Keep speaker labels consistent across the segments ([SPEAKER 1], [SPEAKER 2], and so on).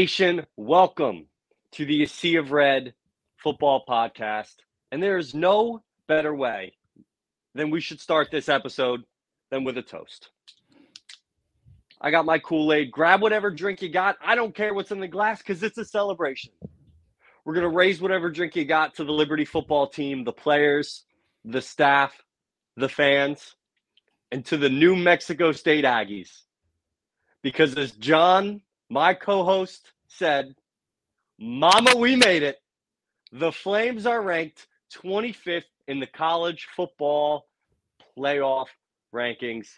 [SPEAKER 1] Nation, welcome to the Sea of Red football podcast. And there is no better way than we should start this episode than with a toast. I got my Kool Aid. Grab whatever drink you got. I don't care what's in the glass because it's a celebration. We're going to raise whatever drink you got to the Liberty football team, the players, the staff, the fans, and to the New Mexico State Aggies. Because as John, my co host, said, Mama, we made it. The Flames are ranked 25th in the college football playoff rankings.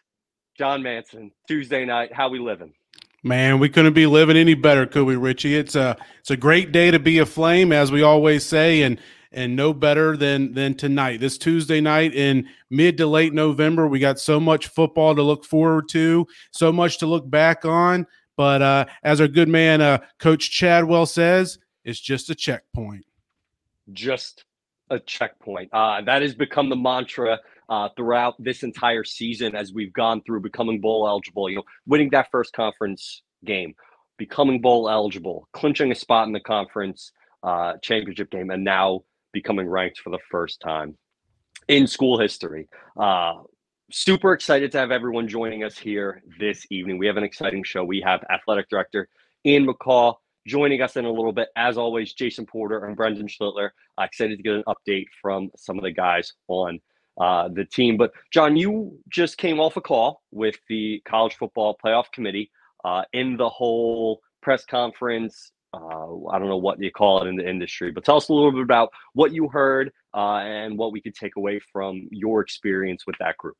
[SPEAKER 1] John Manson, Tuesday night, how we living?
[SPEAKER 2] Man, we couldn't be living any better, could we, Richie? It's a it's a great day to be a flame, as we always say, and and no better than than tonight. This Tuesday night in mid to late November, we got so much football to look forward to, so much to look back on. But uh, as our good man, uh, Coach Chadwell says, it's just a checkpoint.
[SPEAKER 1] Just a checkpoint. Uh, that has become the mantra uh, throughout this entire season as we've gone through becoming bowl eligible. You know, winning that first conference game, becoming bowl eligible, clinching a spot in the conference uh, championship game, and now becoming ranked for the first time in school history. Uh, super excited to have everyone joining us here this evening. We have an exciting show. We have athletic director Ian McCaw joining us in a little bit. As always, Jason Porter and Brendan Schlittler. Uh, excited to get an update from some of the guys on uh, the team. But John, you just came off a call with the college football playoff committee uh, in the whole press conference. Uh, I don't know what you call it in the industry, but tell us a little bit about what you heard uh, and what we could take away from your experience with that group.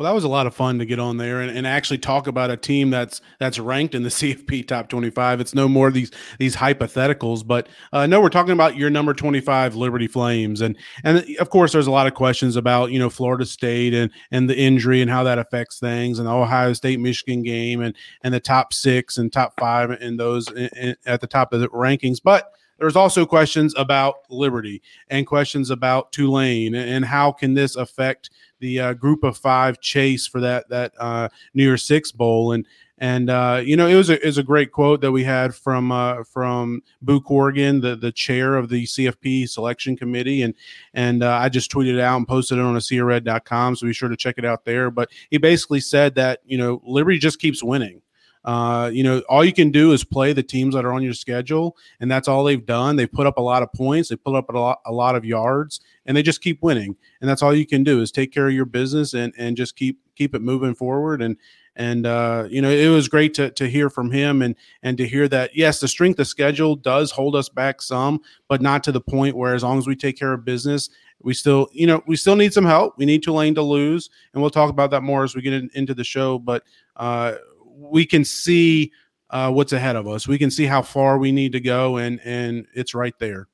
[SPEAKER 2] Well, that was a lot of fun to get on there and, and actually talk about a team that's that's ranked in the CFP top 25. It's no more these these hypotheticals, but uh, no, we're talking about your number 25 Liberty Flames, and and of course, there's a lot of questions about you know Florida State and and the injury and how that affects things, and the Ohio State Michigan game, and and the top six and top five in those in, in, at the top of the rankings, but there's also questions about Liberty and questions about Tulane and how can this affect the uh, group of five chase for that that uh, New Year's Six bowl and and uh, you know it was a it was a great quote that we had from uh, from Boo Corrigan, the the chair of the CFP selection committee, and and uh, I just tweeted it out and posted it on a seared.com, so be sure to check it out there. But he basically said that you know Liberty just keeps winning. Uh, you know, all you can do is play the teams that are on your schedule, and that's all they've done. They put up a lot of points, they put up a lot, a lot of yards, and they just keep winning. And that's all you can do is take care of your business and and just keep keep it moving forward. And and uh, you know, it was great to to hear from him and and to hear that yes, the strength of schedule does hold us back some, but not to the point where as long as we take care of business we still you know we still need some help we need tulane to lose and we'll talk about that more as we get in, into the show but uh, we can see uh, what's ahead of us. We can see how far we need to go, and and it's right there.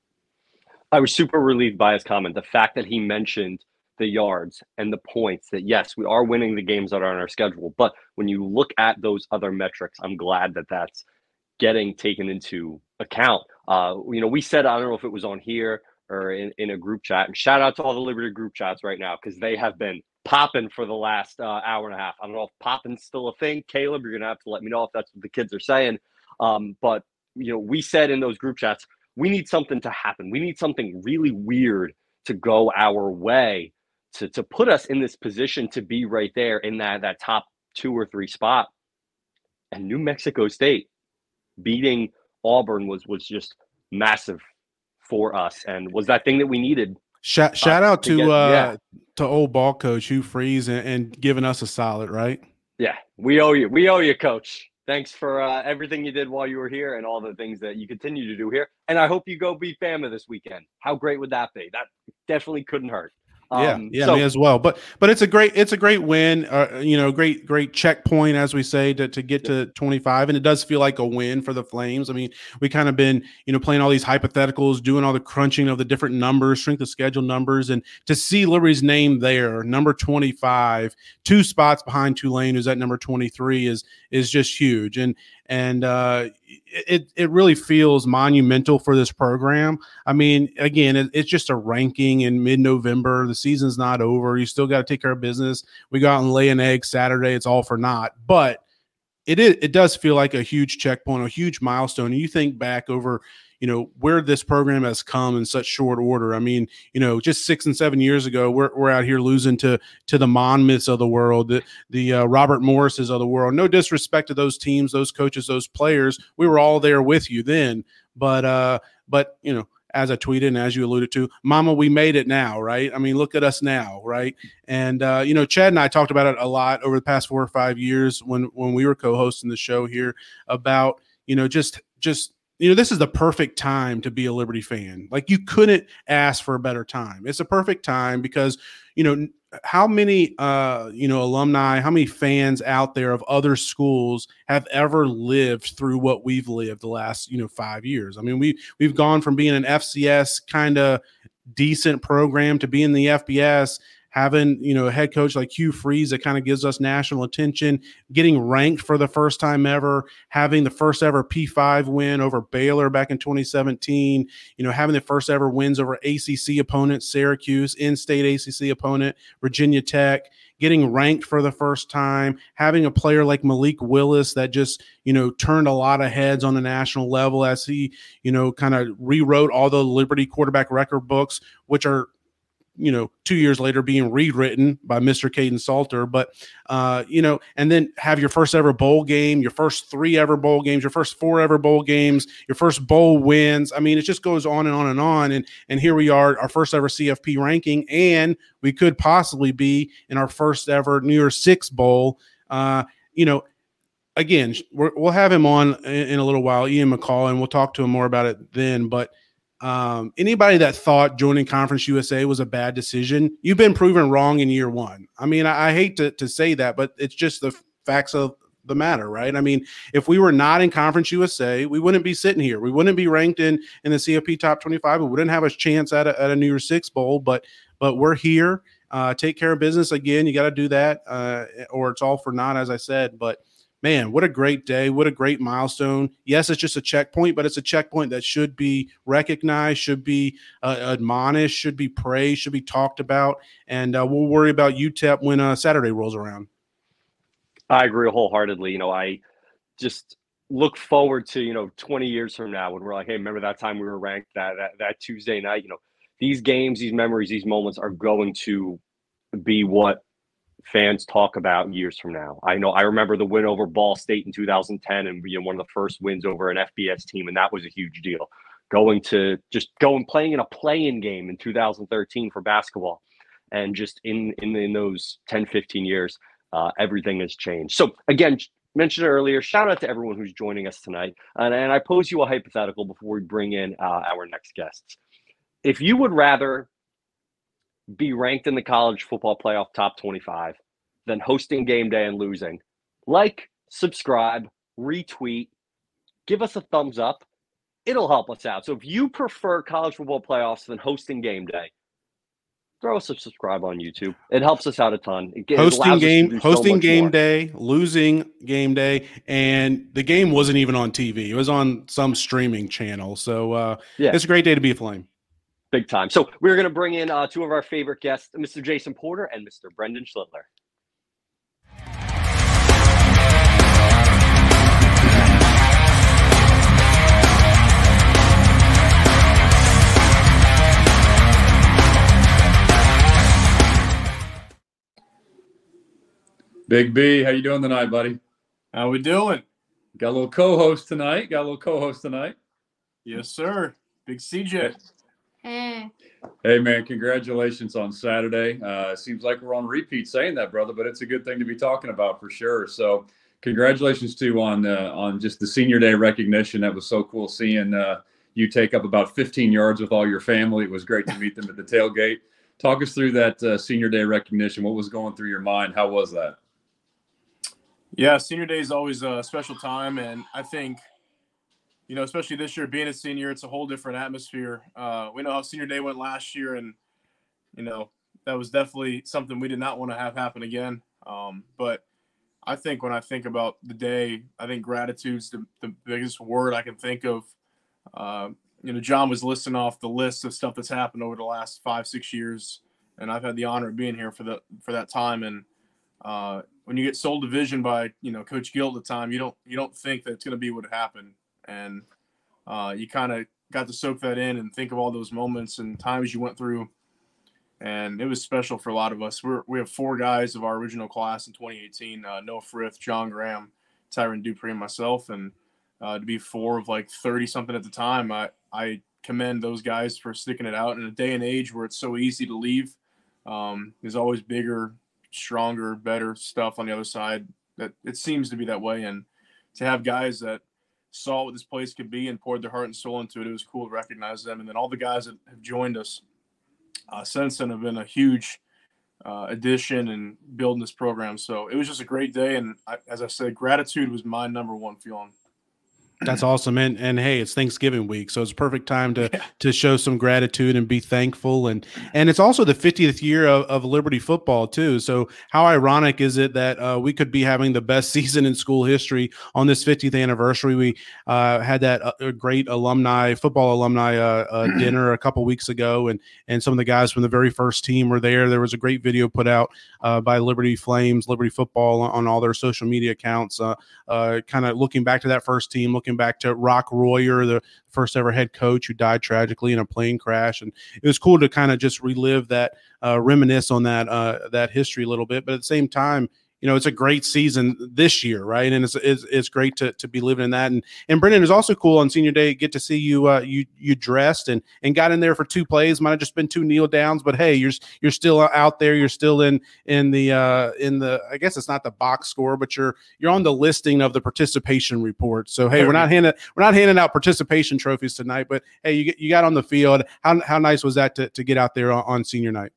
[SPEAKER 1] I was super relieved by his comment. The fact that he mentioned the yards and the points that yes, we are winning the games that are on our schedule, but when you look at those other metrics, I'm glad that that's getting taken into account. Uh, you know, we said I don't know if it was on here or in, in a group chat, and shout out to all the Liberty group chats right now because they have been popping for the last uh, hour and a half. I don't know if popping's still a thing. Caleb, you're gonna have to let me know if that's what the kids are saying. Um, but you know, we said in those group chats, we need something to happen. We need something really weird to go our way to to put us in this position to be right there in that that top two or three spot. And New Mexico State beating Auburn was was just massive for us and was that thing that we needed
[SPEAKER 2] Shout, shout out to, to get, uh yeah. To old ball coach Hugh Freeze and, and, giving us a solid, right?
[SPEAKER 1] Yeah, we owe you. We owe you, coach. Thanks for uh, everything you did while you were here and all the things that you continue to do here. And I hope you go beat Bama this weekend. How great would that be? That definitely couldn't hurt.
[SPEAKER 2] Um, yeah, yeah, so, me as well. But but it's a great it's a great win. Uh, you know, great great checkpoint as we say to to get yeah. to 25, and it does feel like a win for the Flames. I mean, we kind of been you know playing all these hypotheticals, doing all the crunching of the different numbers, strength of schedule numbers, and to see Liberty's name there, number 25, two spots behind Tulane, who's at number 23, is is just huge. And and uh, it it really feels monumental for this program. I mean, again, it, it's just a ranking in mid November. The season's not over. You still got to take care of business. We go out and lay an egg Saturday. It's all for naught, but it is, it does feel like a huge checkpoint, a huge milestone. You think back over, you know, where this program has come in such short order. I mean, you know, just six and seven years ago, we're, we're out here losing to to the Monmouths of the world, the, the uh, Robert Morrises of the world. No disrespect to those teams, those coaches, those players. We were all there with you then, but uh, but you know, as I tweeted and as you alluded to, Mama, we made it now, right? I mean, look at us now, right? And uh, you know, Chad and I talked about it a lot over the past four or five years when when we were co-hosting the show here about you know just just you know this is the perfect time to be a Liberty fan. Like you couldn't ask for a better time. It's a perfect time because you know how many uh you know alumni how many fans out there of other schools have ever lived through what we've lived the last you know five years i mean we we've gone from being an fcs kind of decent program to being the fbs having you know a head coach like Hugh Freeze that kind of gives us national attention, getting ranked for the first time ever, having the first ever P5 win over Baylor back in 2017, you know, having the first ever wins over ACC opponent Syracuse, in-state ACC opponent Virginia Tech, getting ranked for the first time, having a player like Malik Willis that just, you know, turned a lot of heads on the national level as he, you know, kind of rewrote all the Liberty quarterback record books, which are you know, two years later being rewritten by Mr. Kaidon Salter. But, uh, you know, and then have your first ever bowl game, your first three ever bowl games, your first four ever bowl games, your first bowl wins. I mean, it just goes on and on and on. And, and here we are, our first ever CFP ranking, and we could possibly be in our first ever New Year's Six Bowl. Uh, you know, again, we will have him on in, in a little while, Ian McCaw, and we'll talk to him more about it then. But, um, anybody that thought joining Conference USA was a bad decision, you've been proven wrong in year one. I mean, I, I hate to, to say that, but it's just the facts of the matter, right? I mean, if we were not in Conference USA, we wouldn't be sitting here. We wouldn't be ranked in in the CFP top 25. We wouldn't have a chance at a, at a New Year's Six bowl, but but we're here. Uh, take care of business again. You got to do that, uh, or it's all for naught, as I said. But man, what a great day. What a great milestone. Yes, it's just a checkpoint, but it's a checkpoint that should be recognized, should be uh, admonished, should be praised, should be talked about. And uh, we'll worry about UTEP when uh, Saturday rolls around.
[SPEAKER 1] I agree wholeheartedly. You know, I just look forward to, you know, 20 years from now when we're like, hey, remember that time we were ranked that, that, that Tuesday night? You know, these games, these memories, these moments are going to be what fans talk about years from now. I know I remember the win over Ball State in 2010 and you know, one of the first wins over an FBS team, and that was a huge deal. Going to just going playing in a play-in game in 2013 for basketball, and just in in, in those 10, 15 years, uh, everything has changed. So again, mentioned earlier, shout out to everyone who's joining us tonight. And, and I pose you a hypothetical before we bring in uh, our next guests. If you would rather be ranked in the college football playoff top 25 than hosting game day and losing. Like, subscribe, retweet, give us a thumbs up. It'll help us out. So if you prefer college football playoffs than hosting game day, throw us a subscribe on YouTube. It helps us out a ton. It
[SPEAKER 2] hosting game, hosting so game more. day, losing game day, and the game wasn't even on TV. It was on some streaming channel. So uh, yeah, it's a great day to be a flame
[SPEAKER 1] big time. So we're going to bring in uh, two of our favorite guests, Mr. Jason Porter and Mr. Brendan Schlittler.
[SPEAKER 3] Big B, how you doing tonight, buddy?
[SPEAKER 4] How we doing?
[SPEAKER 3] Got a little co-host tonight. Got a little co-host tonight.
[SPEAKER 4] Yes, sir. Big CJ.
[SPEAKER 3] Hey. Man, congratulations on Saturday. Uh, seems like we're on repeat saying that, brother, but it's a good thing to be talking about for sure. So, congratulations to on uh, on just the senior day recognition. That was so cool seeing uh, you take up about 15 yards with all your family. It was great to meet them at the tailgate. Talk us through that uh, senior day recognition. What was going through your mind? How was that?
[SPEAKER 4] Yeah, senior day is always a special time, and I think – you know, especially this year being a senior, it's a whole different atmosphere. Uh, we know how senior day went last year, and you know that was definitely something we did not want to have happen again. Um, but I think when I think about the day, I think gratitude's the, the biggest word I can think of. Uh, you know, John was listing off the list of stuff that's happened over the last five, six years, and I've had the honor of being here for the for that time. And uh, when you get sold a vision by you know Coach Gill at the time, you don't you don't think that it's going to be what happened, and uh, you kind of got to soak that in and think of all those moments and times you went through, and it was special for a lot of us. We're we have four guys of our original class in 2018: uh, Noah Frith, John Graham, Tyron Dupree, and myself, and uh, to be four of like 30 something at the time, I I commend those guys for sticking it out in a day and age where it's so easy to leave. Um, there's always bigger stronger, better stuff on the other side. That it seems to be that way, and to have guys that saw what this place could be and poured their heart and soul into it, it was cool to recognize them. And then all the guys that have joined us uh, since then have been a huge uh, addition and building this program. So it was just a great day, and I, as I said, gratitude was my number one feeling.
[SPEAKER 2] That's awesome. And and hey, it's Thanksgiving week, so it's perfect time to yeah. to show some gratitude and be thankful. And and it's also the 50th year of, of Liberty football too. So how ironic is it that uh, we could be having the best season in school history on this 50th anniversary? We uh, had that uh, great alumni football alumni uh, uh, dinner a couple weeks ago, and and some of the guys from the very first team were there. There was a great video put out uh, by Liberty Flames, Liberty Football on, on all their social media accounts, kind of looking back to that first team, looking looking back to Rock Royer, the first ever head coach who died tragically in a plane crash, and it was cool to kind of just relive that, uh, reminisce on that uh, that history a little bit. But at the same time, you know, it's a great season this year, right? And it's it's, it's great to, to be living in that. And and Brendan is also cool on senior day. Get to see you uh, you you dressed and and got in there for two plays. Might have just been two kneel downs, but hey, you're you're still out there. You're still in in the uh, in the I guess it's not the box score, but you're you're on the listing of the participation report. So hey, we're not handing we're not handing out participation trophies tonight, but hey, you get you got on the field. How how nice was that to, to get out there on, on senior night?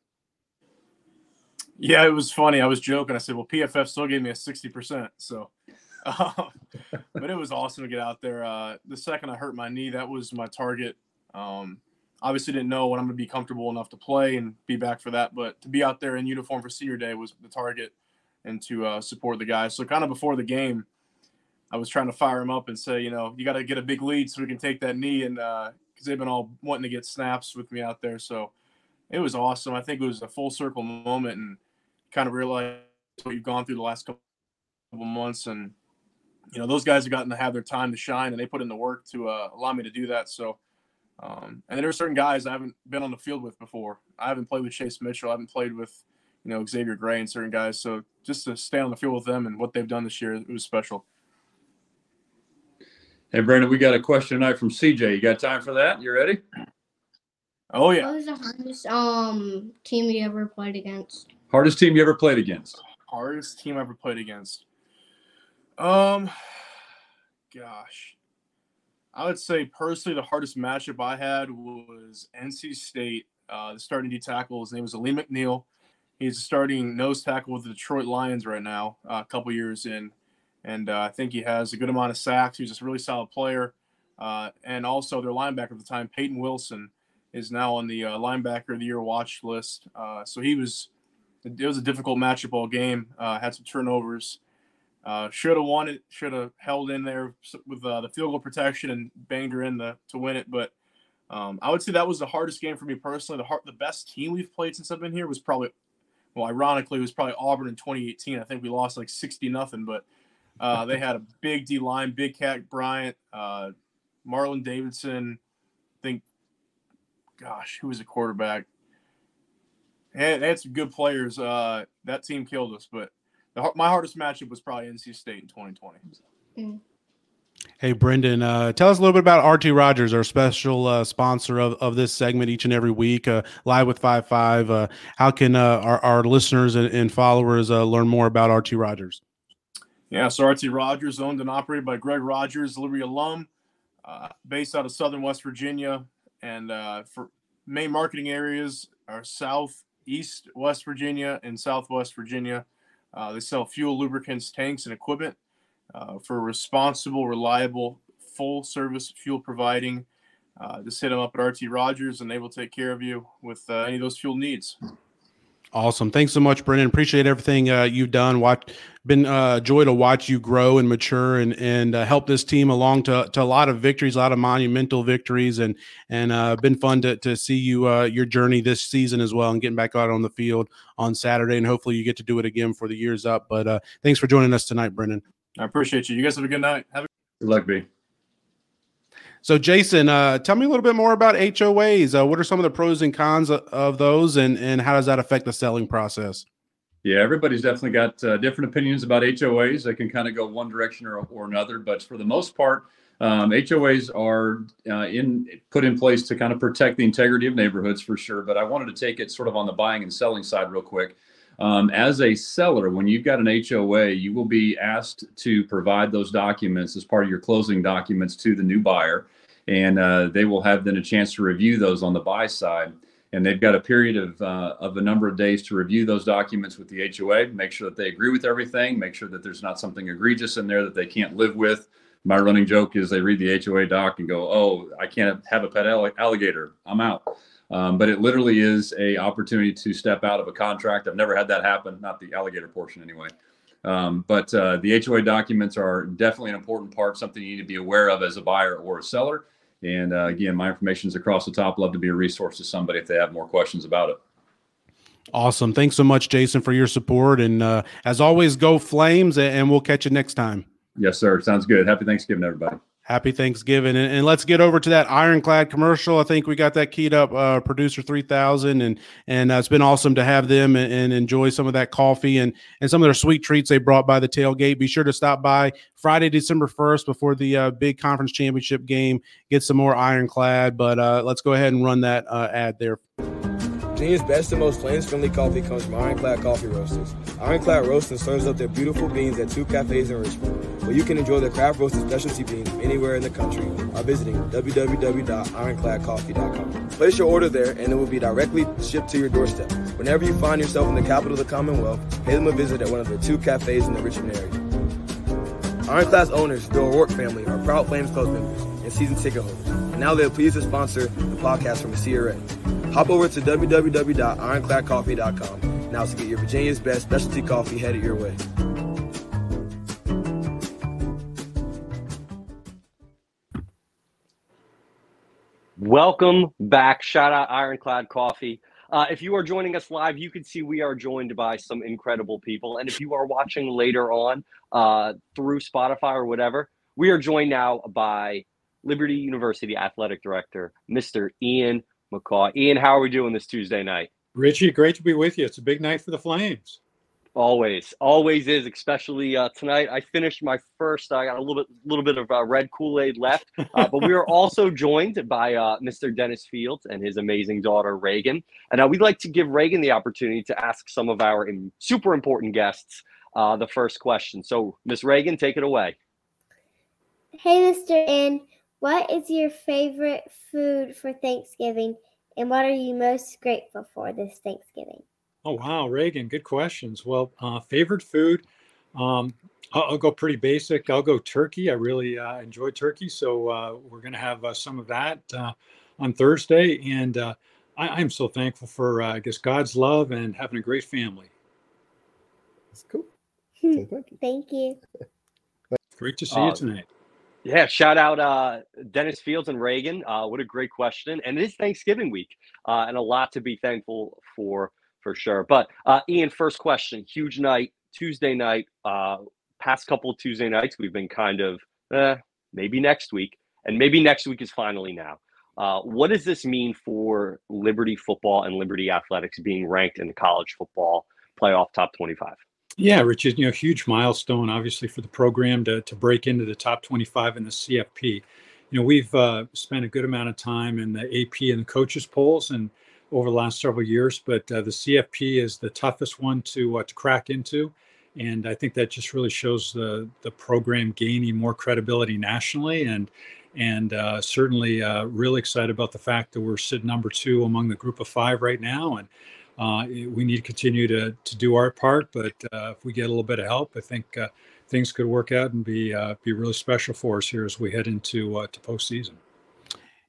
[SPEAKER 4] Yeah, it was funny. I was joking. I said, "Well, PFF still gave me a sixty percent." So, but it was awesome to get out there. Uh, the second I hurt my knee, that was my target. Um, obviously, didn't know when I'm going to be comfortable enough to play and be back for that. But to be out there in uniform for senior day was the target, and to uh, support the guys. So, kind of before the game, I was trying to fire him up and say, you know, you got to get a big lead so we can take that knee, and because uh, they've been all wanting to get snaps with me out there. So, it was awesome. I think it was a full circle moment and kind of realize what you've gone through the last couple months and you know those guys have gotten to have their time to shine and they put in the work to uh, allow me to do that so um, and there are certain guys i haven't been on the field with before. I haven't played with chase mitchell i haven't played with you know xavier gray and certain guys so just to stay on the field with them and what they've done this year it was special.
[SPEAKER 3] Hey brandon we got a question tonight from cj you got time for that? You ready?
[SPEAKER 4] Oh yeah.
[SPEAKER 5] What was the hardest um team you ever played against
[SPEAKER 3] Hardest team you ever played against?
[SPEAKER 4] Hardest team I ever played against. Um, gosh, I would say personally the hardest matchup I had was NC State. Uh, the starting D tackle, his name is Alim McNeill. He's starting nose tackle with the Detroit Lions right now, uh, a couple years in, and uh, I think he has a good amount of sacks. He's a really solid player, uh, and also their linebacker at the time, Peyton Wilson, is now on the uh, linebacker of the year watch list. Uh, so he was it was a difficult matchup all game. Uh, had some turnovers. Uh, should have won it. Should have held in there with uh, the field goal protection and banged her in the, to win it. But um, I would say that was the hardest game for me personally. The hard, the best team we've played since I've been here was probably, well, ironically, it was probably Auburn in 2018. I think we lost like 60 nothing, but uh, they had a big D line, Big Kat Bryant, uh, Marlon Davidson. I think, gosh, who was the quarterback? Had, had some good players. Uh, that team killed us, but the, my hardest matchup was probably NC State in 2020. Mm.
[SPEAKER 2] Hey, Brendan, uh, tell us a little bit about RT Rogers, our special uh, sponsor of, of this segment each and every week, uh, live with Five Five. Uh, how can uh, our, our listeners and, and followers uh, learn more about RT Rogers?
[SPEAKER 4] Yeah, so RT Rogers, owned and operated by Greg Rogers, Liberty alum, based out of Southern West Virginia, and for main marketing areas are South East West Virginia and Southwest Virginia. Uh, they sell fuel, lubricants, tanks, and equipment uh, for responsible, reliable, full service fuel providing. Uh, just hit them up at RT Rogers and they will take care of you with uh, any of those fuel needs.
[SPEAKER 2] Awesome. Thanks so much, Brendan. Appreciate everything uh, you've done. Watch, been uh, a joy to watch you grow and mature and and uh, help this team along to, to a lot of victories, a lot of monumental victories, and and uh, been fun to to see you uh, your journey this season as well, and getting back out on the field on Saturday, and hopefully you get to do it again for the years up. But uh, thanks for joining us tonight, Brendan.
[SPEAKER 4] I appreciate you. You guys have a good night. Have a-
[SPEAKER 3] good luck, B.
[SPEAKER 2] So, Jason, uh, tell me a little bit more about HOAs. Uh, what are some of the pros and cons of, those, and and how does that affect the selling process?
[SPEAKER 3] Yeah, everybody's definitely got uh, different opinions about HOAs. They can kind of go one direction or, or another, but for the most part, um, HOAs are uh, in put in place to kind of protect the integrity of neighborhoods for sure. But I wanted to take it sort of on the buying and selling side real quick. Um, as a seller, when you've got an HOA, you will be asked to provide those documents as part of your closing documents to the new buyer, and uh, they will have then a chance to review those on the buy side. And they've got a period of uh, of a number of days to review those documents with the HOA, make sure that they agree with everything, make sure that there's not something egregious in there that they can't live with. My running joke is they read the HOA doc and go, "Oh, I can't have a pet alligator. I'm out." Um, but it literally is a opportunity to step out of a contract. I've never had that happen, not the alligator portion anyway. Um, but uh, the HOA documents are definitely an important part, something you need to be aware of as a buyer or a seller. And uh, again, my information is across the top. Love to be a resource to somebody if they have more questions about it.
[SPEAKER 2] Awesome. Thanks so much, Jason, for your support. And uh, as always, go Flames, and we'll catch you next time.
[SPEAKER 3] Yes, sir. Sounds good. Happy Thanksgiving, everybody.
[SPEAKER 2] Happy Thanksgiving. And, and, let's get over to that ironclad commercial. I think we got that keyed up, uh, producer 3000. And, and uh, it's been awesome to have them and, and, enjoy some of that coffee and, and some of their sweet treats they brought by the tailgate. Be sure to stop by Friday, December 1st before the uh, big conference championship game. Get some more ironclad. But uh, let's go ahead and run that uh, ad there.
[SPEAKER 6] Virginia's best and most flames-friendly coffee comes from Ironclad Coffee Roasters. Ironclad Roasting serves up their beautiful beans at two cafes in Richmond, where you can enjoy their craft roasted specialty beans anywhere in the country by visiting www.ironcladcoffee.com. Place your order there, and it will be directly shipped to your doorstep. Whenever you find yourself in the capital of the Commonwealth, pay them a visit at one of their two cafes in the Richmond area. Ironclad's owners, the O'Rourke family, are proud Flames Club members and season ticket holders. And now they're pleased to sponsor the podcast from CRA. Hop over to www.ironcladcoffee.com now to get your Virginia's best specialty coffee headed your way.
[SPEAKER 1] Welcome back. Shout out Ironclad Coffee. Uh, if you are joining us live, you can see we are joined by some incredible people. And if you are watching later on uh, through Spotify or whatever, we are joined now by Liberty University Athletic Director, Mr. Ian McCaw. Ian, how are we doing this Tuesday night?
[SPEAKER 7] Richie, great to be with you. It's a big night for the Flames.
[SPEAKER 1] Always, always is. Especially uh, tonight, I finished my first. I got a little bit, little bit of uh, red Kool Aid left, uh, but we are also joined by uh, Mr. Dennis Fields and his amazing daughter Reagan. And uh, we'd like to give Reagan the opportunity to ask some of our super important guests uh, the first question. So, Miss Reagan, take it away.
[SPEAKER 8] Hey, Mr. N. What is your favorite food for Thanksgiving, and what are you most grateful for this Thanksgiving?
[SPEAKER 7] Oh, wow, Reagan, good questions. Well, uh, favorite food, um, I'll, I'll, go pretty basic. I'll go turkey. I really uh, enjoy turkey, so uh, we're going to have uh, some of that uh, on Thursday. And uh, I, am so thankful for, I guess, God's love and having a great family.
[SPEAKER 9] That's cool.
[SPEAKER 8] thank you. Thank you.
[SPEAKER 7] Great to see you tonight.
[SPEAKER 1] Yeah, shout out uh, Dennis Fields and Reagan. Uh, what a great question. And it is Thanksgiving week uh, and a lot to be thankful for, for sure. But uh, Ian, first question huge night, Tuesday night. Uh, past couple Tuesday nights, we've been kind of eh, maybe next week. And maybe next week is finally now. Uh, what does this mean for Liberty football and Liberty athletics being ranked in the college football playoff top 25?
[SPEAKER 7] Yeah, Richard, you know, huge milestone, obviously, for the program to, to break into the top 25 in the CFP. You know, we've uh, spent a good amount of time in the AP and the coaches polls and over the last several years, but uh, the CFP is the toughest one to uh, to crack into, and I think that just really shows the the program gaining more credibility nationally, and and uh, certainly uh, really excited about the fact that we're sitting number two among the group of five right now, and uh, we need to continue to to do our part, but uh, if we get a little bit of help, I think uh, things could work out and be uh, be really special for us here as we head into uh, to postseason.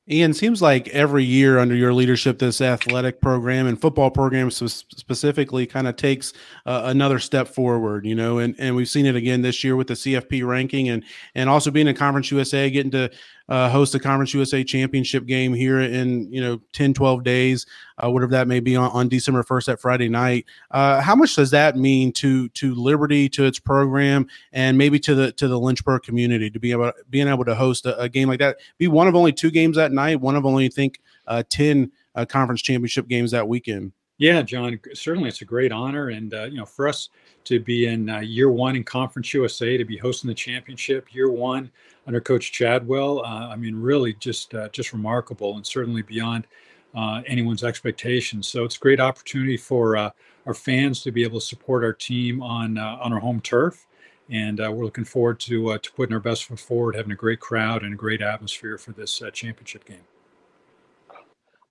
[SPEAKER 2] Ian, seems like every year under your leadership, this athletic program and football program specifically kind of takes uh, another step forward, you know, and, and we've seen it again this year with the CFP ranking and and also being in Conference USA, getting to uh, host the Conference USA championship game here in, you know, 10, 12 days, uh, whatever that may be on, on December 1st at Friday night. Uh, how much does that mean to to Liberty, to its program, and maybe to the to the Lynchburg community to be able being able to host a, a game like that? Be one of only two games that night, one of only, I think, uh, 10 uh, conference championship games that weekend.
[SPEAKER 7] Yeah, John, certainly it's a great honor. And, uh, you know, for us to be in uh, year one in Conference USA, to be hosting the championship, year one under Coach Chadwell, uh, I mean, really just uh, just remarkable and certainly beyond uh, anyone's expectations. So it's a great opportunity for uh, our fans to be able to support our team on on our home turf. And we're looking forward to, to putting our best foot forward, having a great crowd and a great atmosphere for this championship game.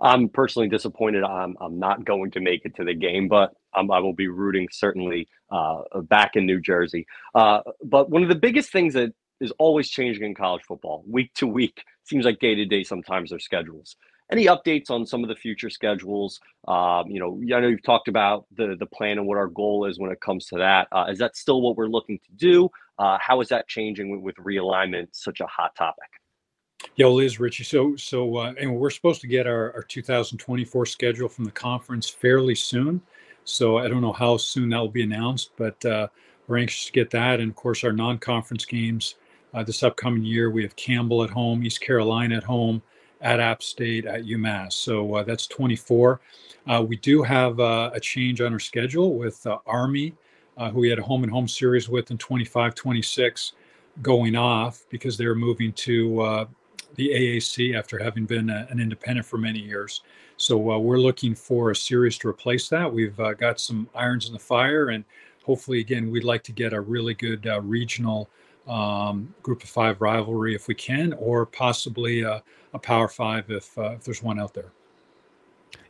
[SPEAKER 1] I'm personally disappointed. I'm, I'm not going to make it to the game, but I'm, I will be rooting certainly uh, back in New Jersey. Uh, but one of the biggest things that is always changing in college football, week to week, seems like day to day. Sometimes their schedules. Any updates on some of the future schedules? Um, you know, I know you've talked about the the plan and what our goal is when it comes to that. Uh, is that still what we're looking to do? Uh, how is that changing with, with realignment? Such a hot topic.
[SPEAKER 7] Yeah, Liz, Richie. So, so, uh, and we're supposed to get our, our 2024 schedule from the conference fairly soon. So I don't know how soon that will be announced, but uh, we're anxious to get that. And of course, our non-conference games uh, this upcoming year, we have Campbell at home, East Carolina at home, at App State, at UMass. So uh, that's 24. Uh, we do have uh, a change on our schedule with Army, who we had a home and home series with in 25, 26 going off because they're moving to the AAC after having been a, an independent for many years. So uh, we're looking for a series to replace that. We've uh, got some irons in the fire, and hopefully, again, we'd like to get a really good uh, regional um, group of five rivalry if we can, or possibly a, a Power Five if, uh, if there's one out there.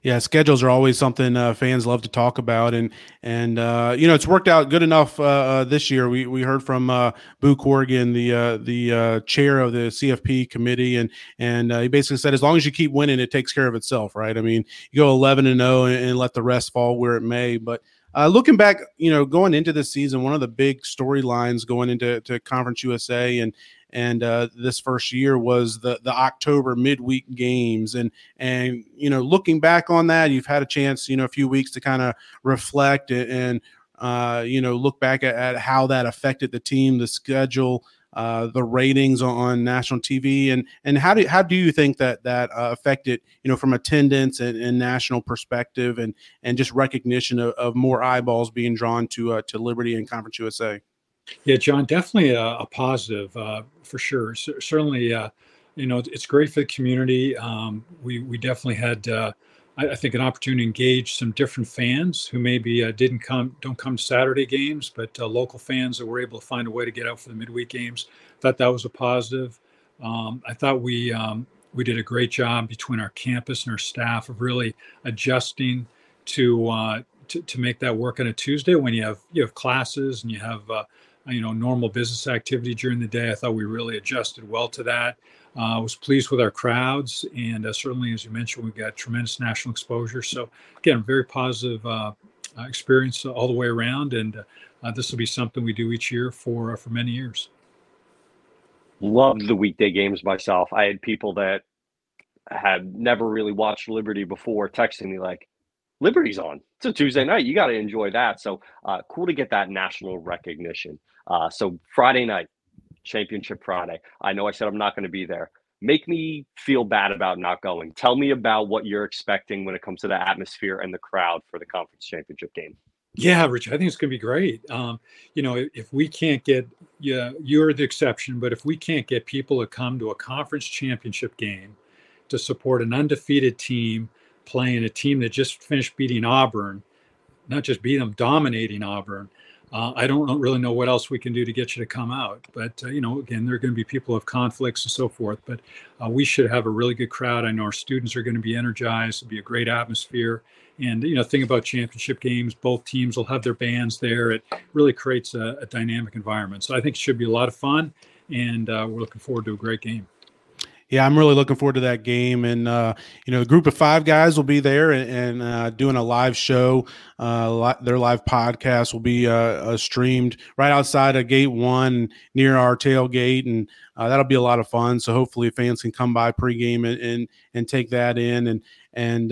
[SPEAKER 2] Yeah, schedules are always something uh, fans love to talk about, and and uh, you know it's worked out good enough uh, uh this year. We we heard from uh, Boo Corrigan, the uh, the chair of the CFP committee, and and he basically said as long as you keep winning, it takes care of itself, right? I mean, you go eleven and zero and let the rest fall where it may. But looking back, you know, going into this season, one of the big storylines going into to Conference USA and and uh, this first year was the the October midweek games, and and you know looking back on that, you've had a chance, you know, a few weeks to kind of reflect and, and uh, you know look back at, at, how that affected the team, the schedule. Uh, the ratings on national TV and and how do how do you think that that uh, affected you know from attendance and, and, national perspective and and just recognition of, of more eyeballs being drawn to uh, to Liberty and Conference USA?
[SPEAKER 7] Yeah, John, definitely a, a positive uh, for sure. C- certainly, uh, you know, it's great for the community. Um, we we definitely had, uh, I, I, think, an opportunity to engage some different fans who maybe uh, didn't come, don't come to Saturday games, but uh, local fans that were able to find a way to get out for the midweek games. Thought that was a positive. Um, I thought we um, we did a great job between our campus and our staff of really adjusting to uh, to, to make that work on a Tuesday when you have you have classes and you have you know normal business activity during the day. I thought we really adjusted well to that. Uh, I was pleased with our crowds, and uh, certainly, as you mentioned, we got tremendous national exposure. So again, very positive uh, experience all the way around, and uh, this will be something we do each year for uh, for many years.
[SPEAKER 1] Loved the weekday games myself. I had people that had never really watched Liberty before texting me like, Liberty's on. It's a Tuesday night. You got to enjoy that. So uh, cool to get that national recognition. Uh, so Friday night, Championship Friday. I know I said I'm not going to be there. Make me feel bad about not going. Tell me about what you're expecting when it comes to the atmosphere and the crowd for the conference championship game.
[SPEAKER 7] Yeah, Rich, I think it's going to be great. Um, you know, if we can't get, yeah, you're the exception, but if we can't get people to come to a conference championship game to support an undefeated team playing a team that just finished beating Auburn, not just beat them, dominating Auburn. Uh, I don't really know what else we can do to get you to come out. But, uh, you know, again, there are going to be people of conflicts and so forth. But uh, we should have a really good crowd. I know our students are going to be energized. It'll be a great atmosphere. And, you know, thing about championship games, both teams will have their bands there. It really creates a, a dynamic environment. So I think it should be a lot of fun. And uh, we're looking forward to a great game.
[SPEAKER 2] Yeah, I'm really looking forward to that game, and uh, you know, the group of five guys will be there and, and uh, doing a live show. Uh, their live podcast will be uh, uh, streamed right outside of Gate One near our tailgate, and uh, that'll be a lot of fun. So hopefully, fans can come by pregame and and, and take that in, and and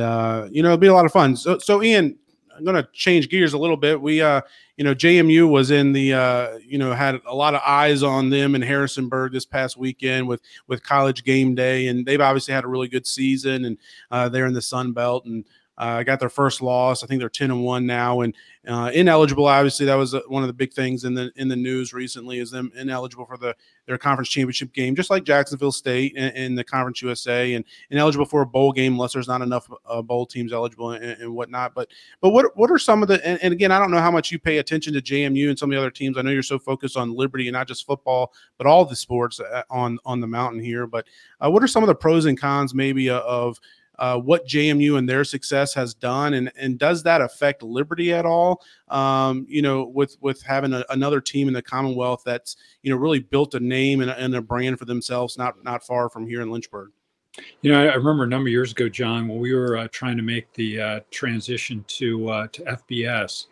[SPEAKER 2] you know, it'll be a lot of fun. So, so Ian, I'm going to change gears a little bit. We, uh, you know, JMU was in the, uh, you know, had a lot of eyes on them in Harrisonburg this past weekend with with College Game Day, and they've obviously had a really good season, and uh, they're in the Sun Belt, and uh, got their first loss. I think they're ten and one now, and uh, ineligible. Obviously, that was uh, one of the big things in the in the news recently is them ineligible for the their conference championship game, just like Jacksonville State in, the Conference USA, and ineligible for a bowl game unless there's not enough uh, bowl teams eligible and, and, whatnot. But but what what are some of the and, and, again, I don't know how much you pay attention to JMU and some of the other teams. I know you're so focused on Liberty and not just football, but all the sports uh, on on the mountain here. But uh, what are some of the pros and cons maybe of uh, what JMU and their success has done, and and does that affect Liberty at all? Um, you know, with with having a, another team in the Commonwealth that's you know really built a name and a, and a brand for themselves, not not far from here in Lynchburg.
[SPEAKER 7] You know, I remember a number of years ago, John, when we were uh, trying to make the uh, transition to uh, to FBS.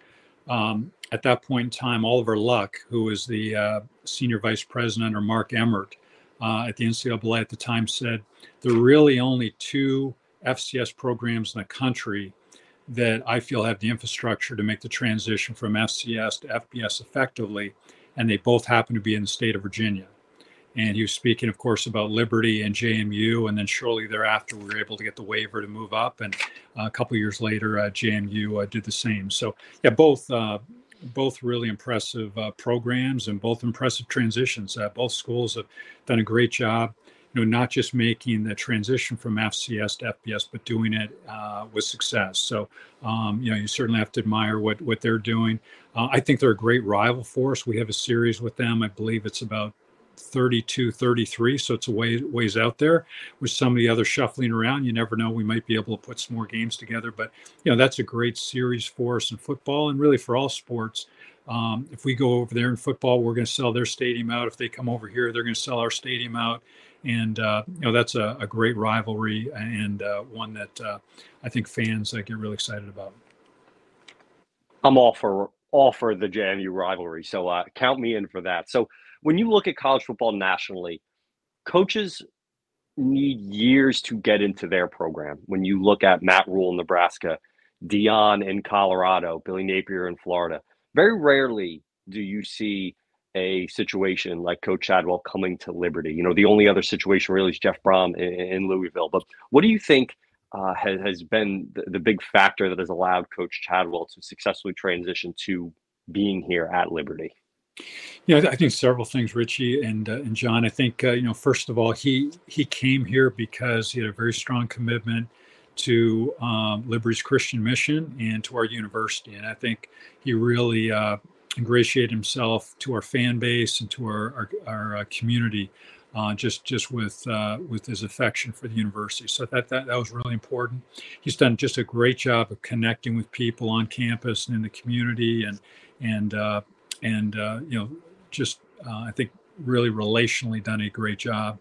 [SPEAKER 7] Um, at that point in time, Oliver Luck, who was the uh, senior vice president under Mark Emmert uh, at the NCAA at the time, said there are really only two FCS programs in the country that I feel have the infrastructure to make the transition from FCS to FBS effectively, and they both happen to be in the state of Virginia. And he was speaking, of course, about Liberty and JMU, and then shortly thereafter, we were able to get the waiver to move up, and uh, a couple years later, uh, JMU uh, did the same. So, yeah, both uh, both really impressive uh, programs and both impressive transitions. Uh, both schools have done a great job you know, not just making the transition from FCS to FBS, but doing it uh, with success. So, um, you know, you certainly have to admire what what they're doing. Uh, I think they're a great rival for us. We have a series with them. I believe it's about 32, 33. So it's a way, ways out there with some of the other shuffling around. You never know. We might be able to put some more games together. But, you know, that's a great series for us in football and really for all sports. Um, if we go over there in football, we're going to sell their stadium out. If they come over here, they're going to sell our stadium out and uh, you know that's a, a great rivalry and uh, one that uh, I think fans uh, get really excited about.
[SPEAKER 1] I'm all for all for the JMU rivalry, so uh, count me in for that. So when you look at college football nationally, coaches need years to get into their program. When you look at Matt Rhule in Nebraska, Deion in Colorado, Billy Napier in Florida, very rarely do you see a situation like Coach Chadwell coming to Liberty. You know, the only other situation really is Jeff Brohm in, in Louisville. But what do you think uh, has, has been the, the, big factor that has allowed Coach Chadwell to successfully transition to being here at Liberty?
[SPEAKER 7] Yeah, I think several things, Richie and uh, and John. I think uh, you know, first of all, he he came here because he had a very strong commitment to um, Liberty's Christian mission and to our university, and I think he really uh, ingratiate himself to our fan base and to our our, our uh, community, uh, just just with uh, with his affection for the university. So that, that that was really important. He's done just a great job of connecting with people on campus and in the community, and and uh, and uh, you know just uh, I think really relationally done a great job.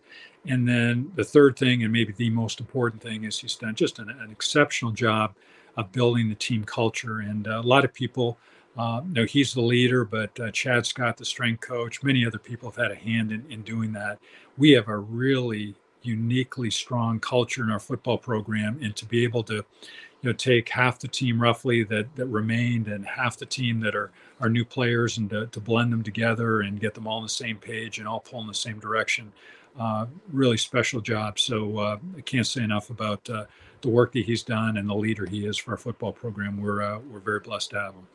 [SPEAKER 7] And then the third thing, and maybe the most important thing, is he's done just an, an exceptional job of building the team culture. And a lot of people uh, know, he's the leader, but uh, Chad Scott, the strength coach, many other people have had a hand in, in doing that. We have a really uniquely strong culture in our football program, and to be able to, you know, take half the team roughly that that remained and half the team that are are new players, and to, to blend them together and get them all on the same page and all pull in the same direction. Uh, really special job. So uh, I can't say enough about uh, the work that he's done and the leader he is for our football program. We're uh, we're very blessed to have him.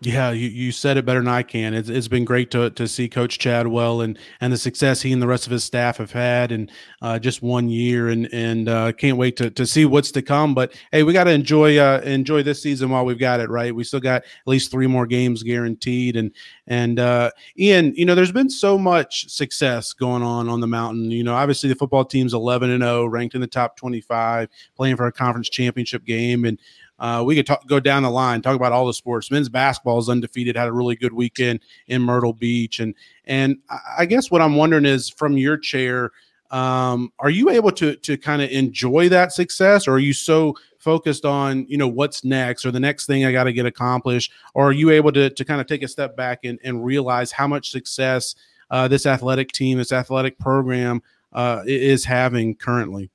[SPEAKER 2] Yeah, you, you said it better than I can. It's, it's been great to, to see Coach Chadwell and, and the success he and the rest of his staff have had in uh, just one year, and and uh, can't wait to, to see what's to come. But hey, we got to enjoy uh, enjoy this season while we've got it. Right, we still got at least three more games guaranteed, and and uh, Ian, you know, there's been so much success going on on the mountain. You know, obviously the football team's 11 and 0, ranked in the top 25, playing for a conference championship game, and uh, we could talk, go down the line, talk about all the sports. Men's basketball is undefeated, had a really good weekend in Myrtle Beach, and and I guess what I'm wondering is from your chair, Um, are you able to to kind of enjoy that success, or are you so focused on you know what's next or the next thing I got to get accomplished, or are you able to to kind of take a step back and, and realize how much success uh, this athletic team, this athletic program uh, is having currently?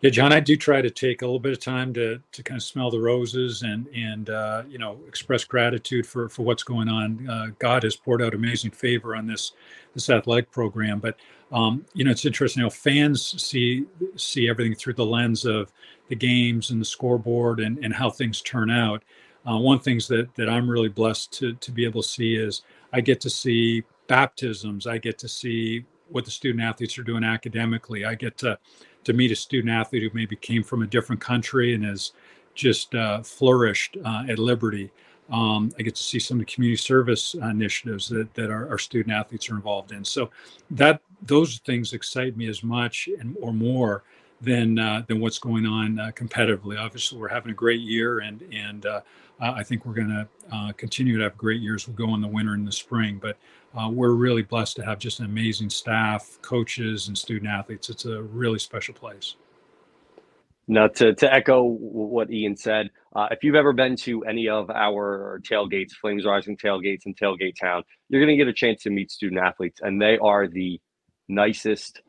[SPEAKER 7] Yeah, John, I do try to take a little bit of time to to kind of smell the roses and and uh, you know express gratitude for for what's going on. Uh, God has poured out amazing favor on this this athletic program, but um, you know it's interesting. Know, fans see see everything through the lens of the games and the scoreboard and and how things turn out. Uh, one things that that I'm really blessed to to be able to see is I get to see baptisms. I get to see what the student athletes are doing academically. I get to to meet a student athlete who maybe came from a different country and has just uh, flourished uh, at Liberty. Um, I get to see some of the community service initiatives that, that our, our, student athletes are involved in. So that those things excite me as much and or more than uh, than what's going on uh, competitively. Obviously, we're having a great year, and and uh, I think we're going to uh, continue to have great years. We'll go in the winter and the spring, but uh, we're really blessed to have just an amazing staff, coaches, and student athletes. It's a really special place.
[SPEAKER 1] Now, to, to echo what Ian said, uh, if you've ever been to any of our tailgates, Flames Rising tailgates and Tailgate Town, you're going to get a chance to meet student athletes, and they are the nicest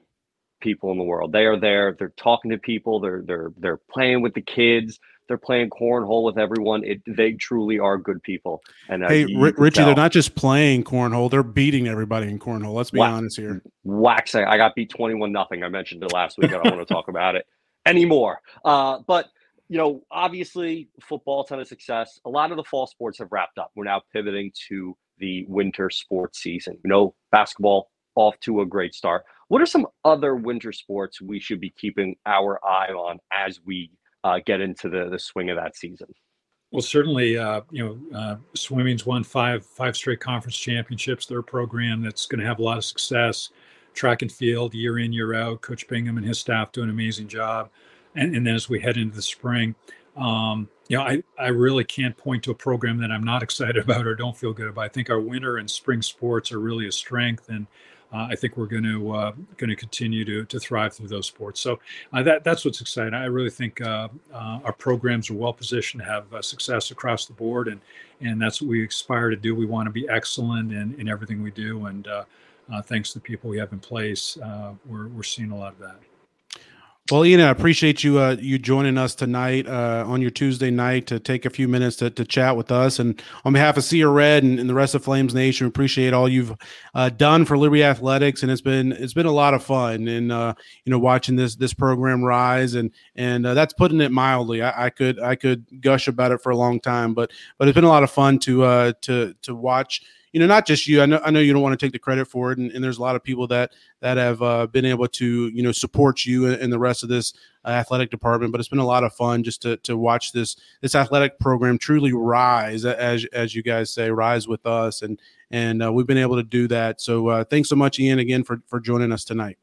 [SPEAKER 1] people in the world. They are there. They're talking to people. They're they're they're playing with the kids they're playing cornhole with everyone. It they truly are good people. And
[SPEAKER 2] uh, hey, R- Richie, they're not just playing cornhole; they're beating everybody in cornhole. Let's be honest here.
[SPEAKER 1] Waxing. I got beat twenty-one nothing. I mentioned it last week. I don't want to talk about it anymore. Uh, but you know, obviously, football ton of success. A lot of the fall sports have wrapped up. We're now pivoting to the winter sports season. You know, basketball off to a great start. What are some other winter sports we should be keeping our eye on as we uh, get into the the swing of that season.
[SPEAKER 7] Well, certainly, uh, you know, uh, swimming's won five five straight conference championships. Their program that's going to have a lot of success. Track and field, year in year out. Coach Bingham and his staff do an amazing job. And, and then as we head into the spring, um, you know, I, I really can't point to a program that I'm not excited about or don't feel good about. I think our winter and spring sports are really a strength, and I think we're going to uh, going to continue to to thrive through those sports. So uh, that that's what's exciting. I really think uh, uh, our programs are well positioned to have uh, success across the board, and and that's what we aspire to do. We want to be excellent in, in everything we do, and thanks to the people we have in place, we're we're seeing a lot of that.
[SPEAKER 2] Well, Ian, I appreciate you uh, you joining us tonight uh, on your Tuesday night to take a few minutes to, to chat with us. And on behalf of Sea Red and, and, the rest of Flames Nation, we appreciate all you've uh, done for Liberty Athletics, and it's been it's been a lot of fun. And uh, you know, watching this this program rise, and and uh, that's putting it mildly. I, I, could I could gush about it for a long time, but but it's been a lot of fun to uh, to to watch you know, not just you. I know, I know you don't want to take the credit for it, and, and there's a lot of people that that have uh, been able to, you know, support you and, the rest of this uh, athletic department. But it's been a lot of fun just to to watch this this athletic program truly rise, as as you guys say, rise with us, and and uh, we've been able to do that. So uh, thanks so much, Ian, again for for joining us tonight.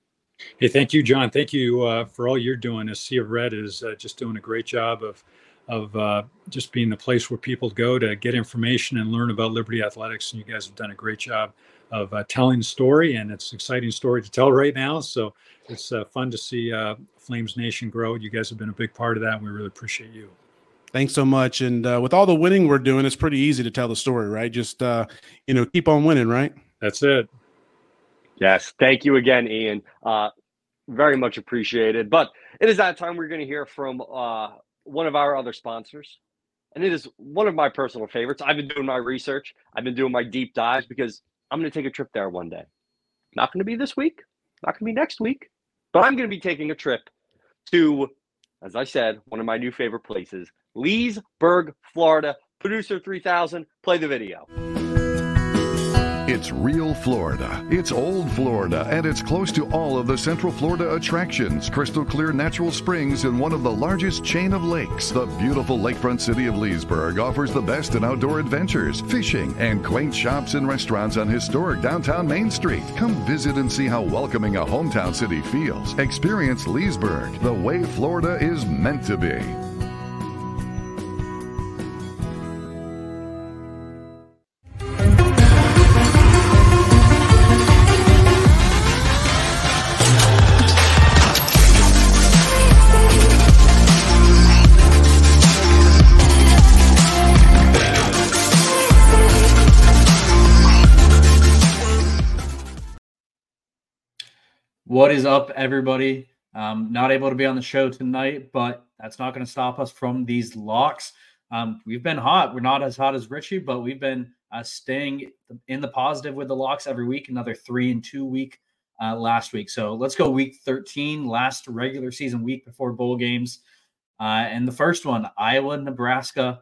[SPEAKER 7] Hey, thank you, John. Thank you uh, for all you're doing. As Sea of Red is uh, just doing a great job of of uh, just being the place where people go to get information and learn about Liberty Athletics. And you guys have done a great job of uh, telling the story, and it's an exciting story to tell right now. So it's uh, fun to see uh, Flames Nation grow. You guys have been a big part of that, and we really appreciate you.
[SPEAKER 2] Thanks so much. And uh, with all the winning we're doing, it's pretty easy to tell the story, right? Just uh, you know, keep on winning, right?
[SPEAKER 7] That's it.
[SPEAKER 1] Yes. Thank you again, Ian. very much appreciated. But it is that time we're going to hear from one of our other sponsors, and it is one of my personal favorites. I've been doing my research, I've been doing my deep dives because I'm going to take a trip there one day. Not going to be this week, not going to be next week, but I'm going to be taking a trip to, as I said, one of my new favorite places, Leesburg, Florida. Producer 3000, play the video.
[SPEAKER 10] It's real Florida. It's old Florida, and it's close to all of the Central Florida attractions. Crystal clear natural springs in one of the largest chain of lakes. The beautiful lakefront city of Leesburg offers the best in outdoor adventures, fishing, and quaint shops and restaurants on historic downtown Main Street. Come visit and see how welcoming a hometown city feels. Experience Leesburg the way Florida is meant to be.
[SPEAKER 11] What is up, everybody? Um, not able to be on the show tonight, but that's not going to stop us from these locks. Um, we've been hot. We're not as hot as Richie, but we've been uh, staying in the positive with the locks every week. Another three and two week uh, last week. So let's go week 13, last regular season week before bowl games. Uh, and the first one, Iowa, Nebraska,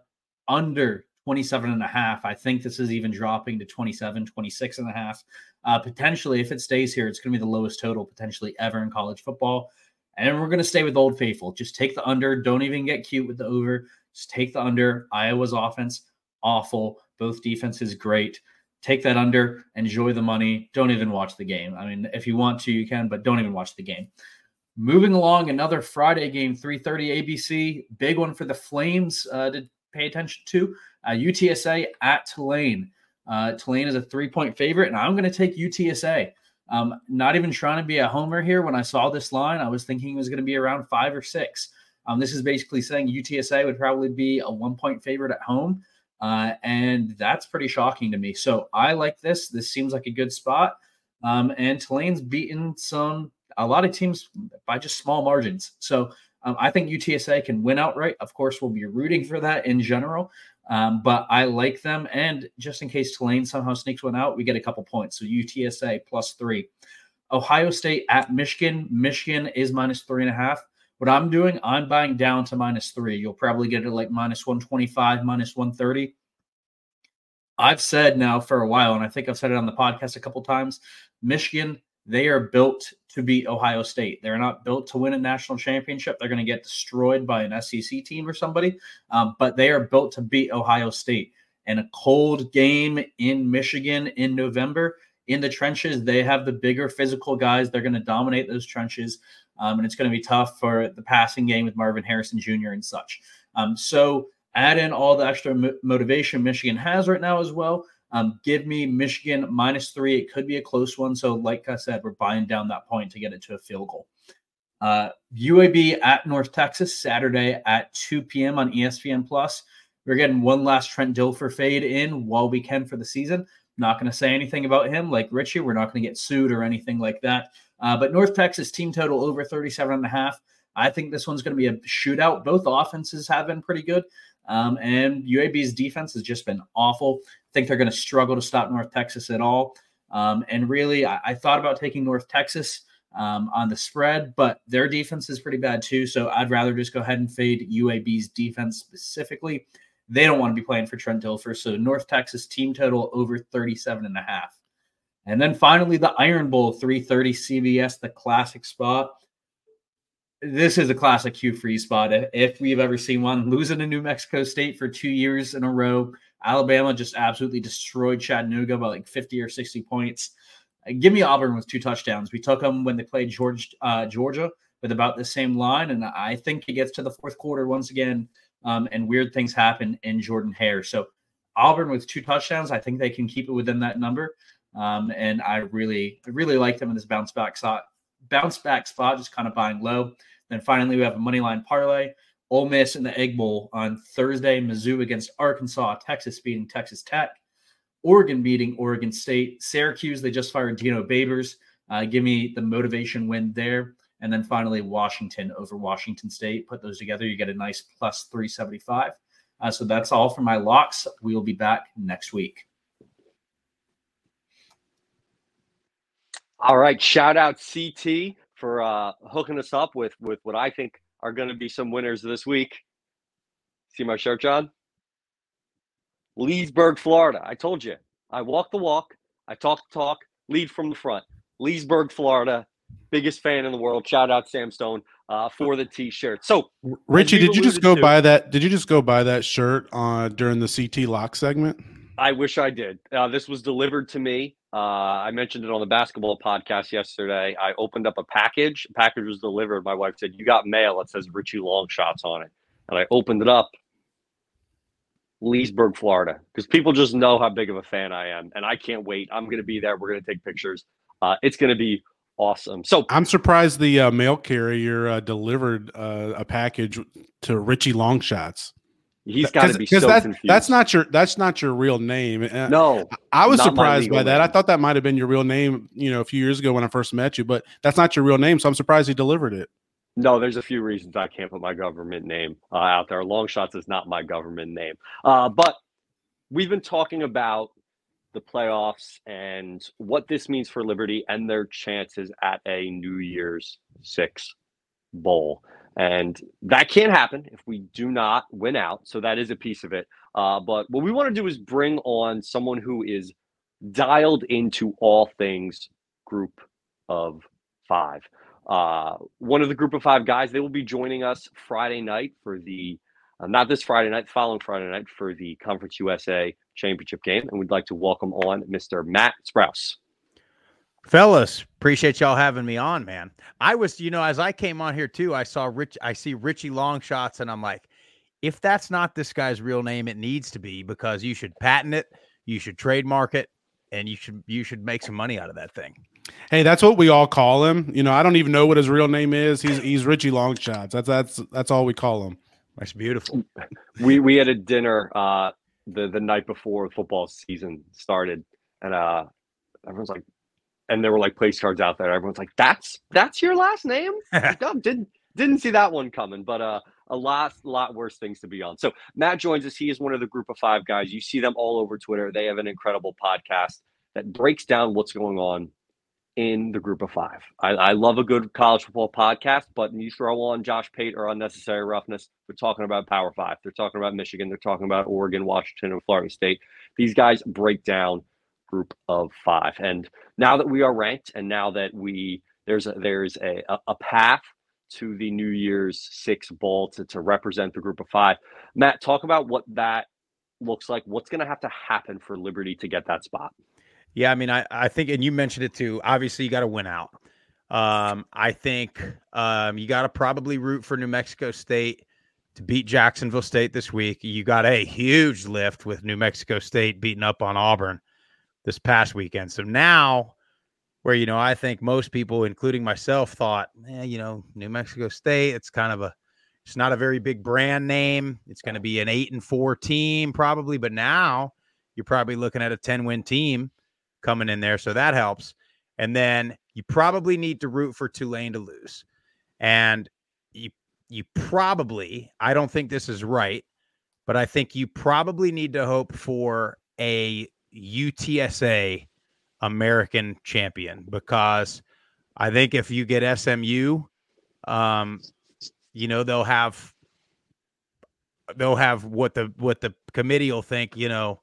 [SPEAKER 11] under 27 and a half. I think this is even dropping to 27, 26 and a half. Uh, potentially, if it stays here, it's going to be the lowest total potentially ever in college football. And we're going to stay with Old Faithful. Just take the under. Don't even get cute with the over. Just take the under. Iowa's offense, awful. Both defenses, great. Take that under. Enjoy the money. Don't even watch the game. I mean, if you want to, you can, but don't even watch the game. Moving along, another Friday game, 3:30 ABC, big one for the Flames uh, to pay attention to. Uh, UTSA at Tulane. Uh, Tulane is a three-point favorite, and I'm going to take UTSA. Um, not even trying to be a homer here. When I saw this line, I was thinking it was going to be around five or six. Um, this is basically saying UTSA would probably be a one-point favorite at home, uh, and that's pretty shocking to me. So I like this. This seems like a good spot. Um, and Tulane's beaten some a lot of teams by just small margins. So um, I think UTSA can win outright. Of course, we'll be rooting for that in general, um, but I like them. And just in case Tulane somehow sneaks one out, we get a couple points. So UTSA plus three. Ohio State at Michigan. Michigan is minus three and a half. What I'm doing, I'm buying down to minus three. You'll probably get it like minus 125, minus 130. I've said now for a while, and I think I've said it on the podcast a couple times Michigan they are built to beat Ohio State. They're not built to win a national championship. They're going to get destroyed by an SEC team or somebody, um, but they are built to beat Ohio State. And a cold game in Michigan in November in the trenches, they have the bigger physical guys. They're going to dominate those trenches, um, and it's going to be tough for the passing game with Marvin Harrison Jr. and such. Um, so add in all the extra mo- motivation Michigan has right now as well. Um, give me Michigan minus three. It could be a close one. So, like I said, we're buying down that point to get it to a field goal. Uh, UAB at North Texas Saturday at 2 p.m. on ESPN Plus. We're getting one last Trent Dilfer fade in while we can for the season. Not going to say anything about him like Richie. We're not going to get sued or anything like that. Uh, but North Texas team total over 37 and a half. I think this one's going to be a shootout. Both offenses have been pretty good. Um, and UAB's defense has just been awful. Think they're going to struggle to stop North Texas at all. Um, and really, I, I, thought about taking North Texas um, on the spread, but their defense is pretty bad too. So I'd rather just go ahead and fade UAB's defense specifically. They don't want to be playing for Trent Dilfer. So North Texas team total over 37 and a half. And then finally, the Iron Bowl 330 CBS, the classic spot this is a classic Hugh Freeze spot if we've ever seen one. Losing to New Mexico State for two years in a row. Alabama just absolutely destroyed Chattanooga by like 50 or 60 points. Uh, give me Auburn with two touchdowns. We took them when they played George, uh, Georgia with about the same line. And I think it gets to the fourth quarter once again, um, and weird things happen in Jordan Hare. So Auburn with two touchdowns, I think they can keep it within that number. Um, and I really, I really like them in this bounce back spot. Bounce back spot, just kind of buying low. Then finally, we have a money line parlay. Ole Miss in the Egg Bowl on Thursday. Mizzou against Arkansas. Texas beating Texas Tech. Oregon beating Oregon State. Syracuse, they just fired Dino Babers. Uh, give me the motivation win there. And then finally, Washington over Washington State. Put those together, you get a nice plus 375. Uh, so that's all for my locks. We will be back next week.
[SPEAKER 1] All right. Shout out CT for uh, hooking us up with with what I think are going to be some winners this week. See my shirt, John? Leesburg, Florida. I told you. I walk the walk. I talk the talk. Lead from the front. Leesburg, Florida. Biggest fan in the world. Shout out Sam Stone uh, for the T-shirt. So,
[SPEAKER 2] Richie, did you just go to, buy that? Did you just go buy that shirt uh, during the CT lock segment?
[SPEAKER 1] I wish I did. Uh, this was delivered to me uh, I mentioned it on the basketball podcast yesterday. I opened up a package. A package was delivered. My wife said, "You got mail." It says Richie Long shots on it, and I opened it up. Leesburg, Florida, because people just know how big of a fan I am, and I can't wait. I'm going to be there. We're going to take pictures. Uh, it's going to be awesome. So
[SPEAKER 2] I'm surprised the uh, mail carrier uh, delivered uh, a package to Richie Long shots.
[SPEAKER 1] He's got to be so
[SPEAKER 2] that's,
[SPEAKER 1] confused.
[SPEAKER 2] That's not your that's not your real name. Uh,
[SPEAKER 1] no.
[SPEAKER 2] I was surprised by that. Name. I thought that might have been your real name, you know, a few years ago when I first met you, but that's not your real name, so I'm surprised he delivered it.
[SPEAKER 1] No, there's a few reasons I can't put my government name uh, out there. Long shots is not my government name. Uh, but we've been talking about the playoffs and what this means for Liberty and their chances at a New Year's Six bowl. And that can't happen if we do not win out. So that is a piece of it. Uh, but what we want to do is bring on someone who is dialed into all things group of five. Uh, one of the group of five guys, they will be joining us Friday night for the, uh, not this Friday night, following Friday night for the Conference USA championship game. And we'd like to welcome on Mr. Matt Sprouse.
[SPEAKER 12] Fellas, appreciate y'all having me on, man. I was, you know, as I came on here too, I saw Rich, I see Richie Long shots, and I'm like, if that's not this guy's real name, it needs to be because you should patent it, you should trademark it, and you should you should make some money out of that thing.
[SPEAKER 2] Hey, that's what we all call him. You know, I don't even know what his real name is. He's he's Richie Longshots. That's that's that's all we call him.
[SPEAKER 12] That's beautiful.
[SPEAKER 1] We we had a dinner uh the the night before football season started, and uh everyone's like, and there were like place cards out there. Everyone's like, "That's that's your last name." no, didn't didn't see that one coming, but uh, a lot lot worse things to be on. So Matt joins us. He is one of the group of five guys. You see them all over Twitter. They have an incredible podcast that breaks down what's going on in the group of five. I, I love a good college football podcast, but you throw on Josh Pate or unnecessary roughness. We're talking about Power Five. They're talking about Michigan. They're talking about Oregon, Washington, and Florida State. These guys break down group of five. And now that we are ranked, and now that we there's a, there's a, a path to the New Year's Six Bowl to, to represent the group of five. Matt, talk about what that looks like. What's going to have to happen for Liberty to get that spot?
[SPEAKER 12] Yeah, I mean, I, I think, and you mentioned it too. Obviously, you got to win out. Um, I think um, you got to probably root for New Mexico State to beat Jacksonville State this week. You got a huge lift with New Mexico State beating up on Auburn this past weekend. So now, where you know, I think most people, including myself, thought, eh, you know, New Mexico State, it's kind of a, it's not a very big brand name. It's going to be an eight and four team probably, but now you're probably looking at a ten win team coming in there, so that helps. And then you probably need to root for Tulane to lose, and you you probably, I don't think this is right, but I think you probably need to hope for a UTSA American champion because I think if you get SMU, um, you know they'll have they'll have what the what the committee will think you know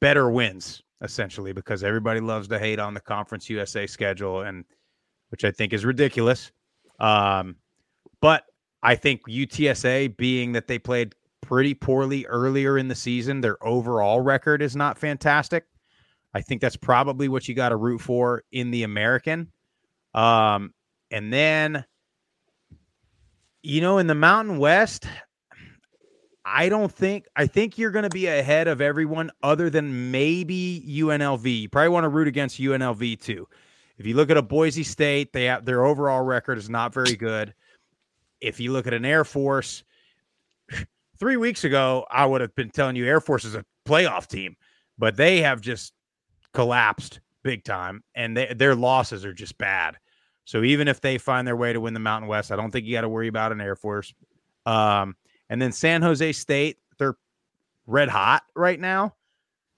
[SPEAKER 12] better wins essentially because everybody loves to hate on the Conference USA schedule and which I think is ridiculous. Um, but I think UTSA being that they played pretty poorly earlier in the season. Their overall record is not fantastic. I think that's probably what you got to root for in the American. Um, and then, you know, in the Mountain West, I don't think I think you're going to be ahead of everyone other than maybe UNLV. You probably want to root against UNLV too. If you look at a Boise State, they have their overall record is not very good. If you look at an Air Force, three weeks ago, I would have been telling you Air Force is a playoff team, but they have just collapsed big time, and they, their losses are just bad. So even if they find their way to win the Mountain West, I don't think you got to worry about an Air Force. Um, and then San Jose State, they're red hot right now,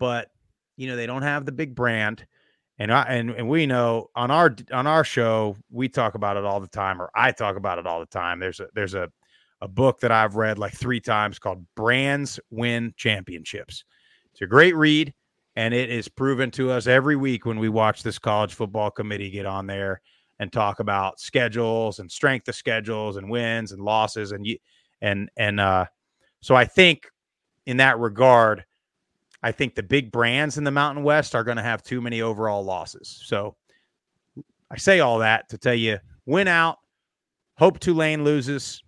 [SPEAKER 12] but you know they don't have the big brand. And I and, and we know on our on our show we talk about it all the time, or I talk about it all the time. There's a there's a a book that I've read like three times called Brands Win Championships. It's a great read, and it is proven to us every week when we watch this college football committee get on there and talk about schedules and strength of schedules and wins and losses and you and and uh so I think in that regard, I think the big brands in the Mountain West are going to have too many overall losses. So I say all that to tell you win out, hope Tulane loses,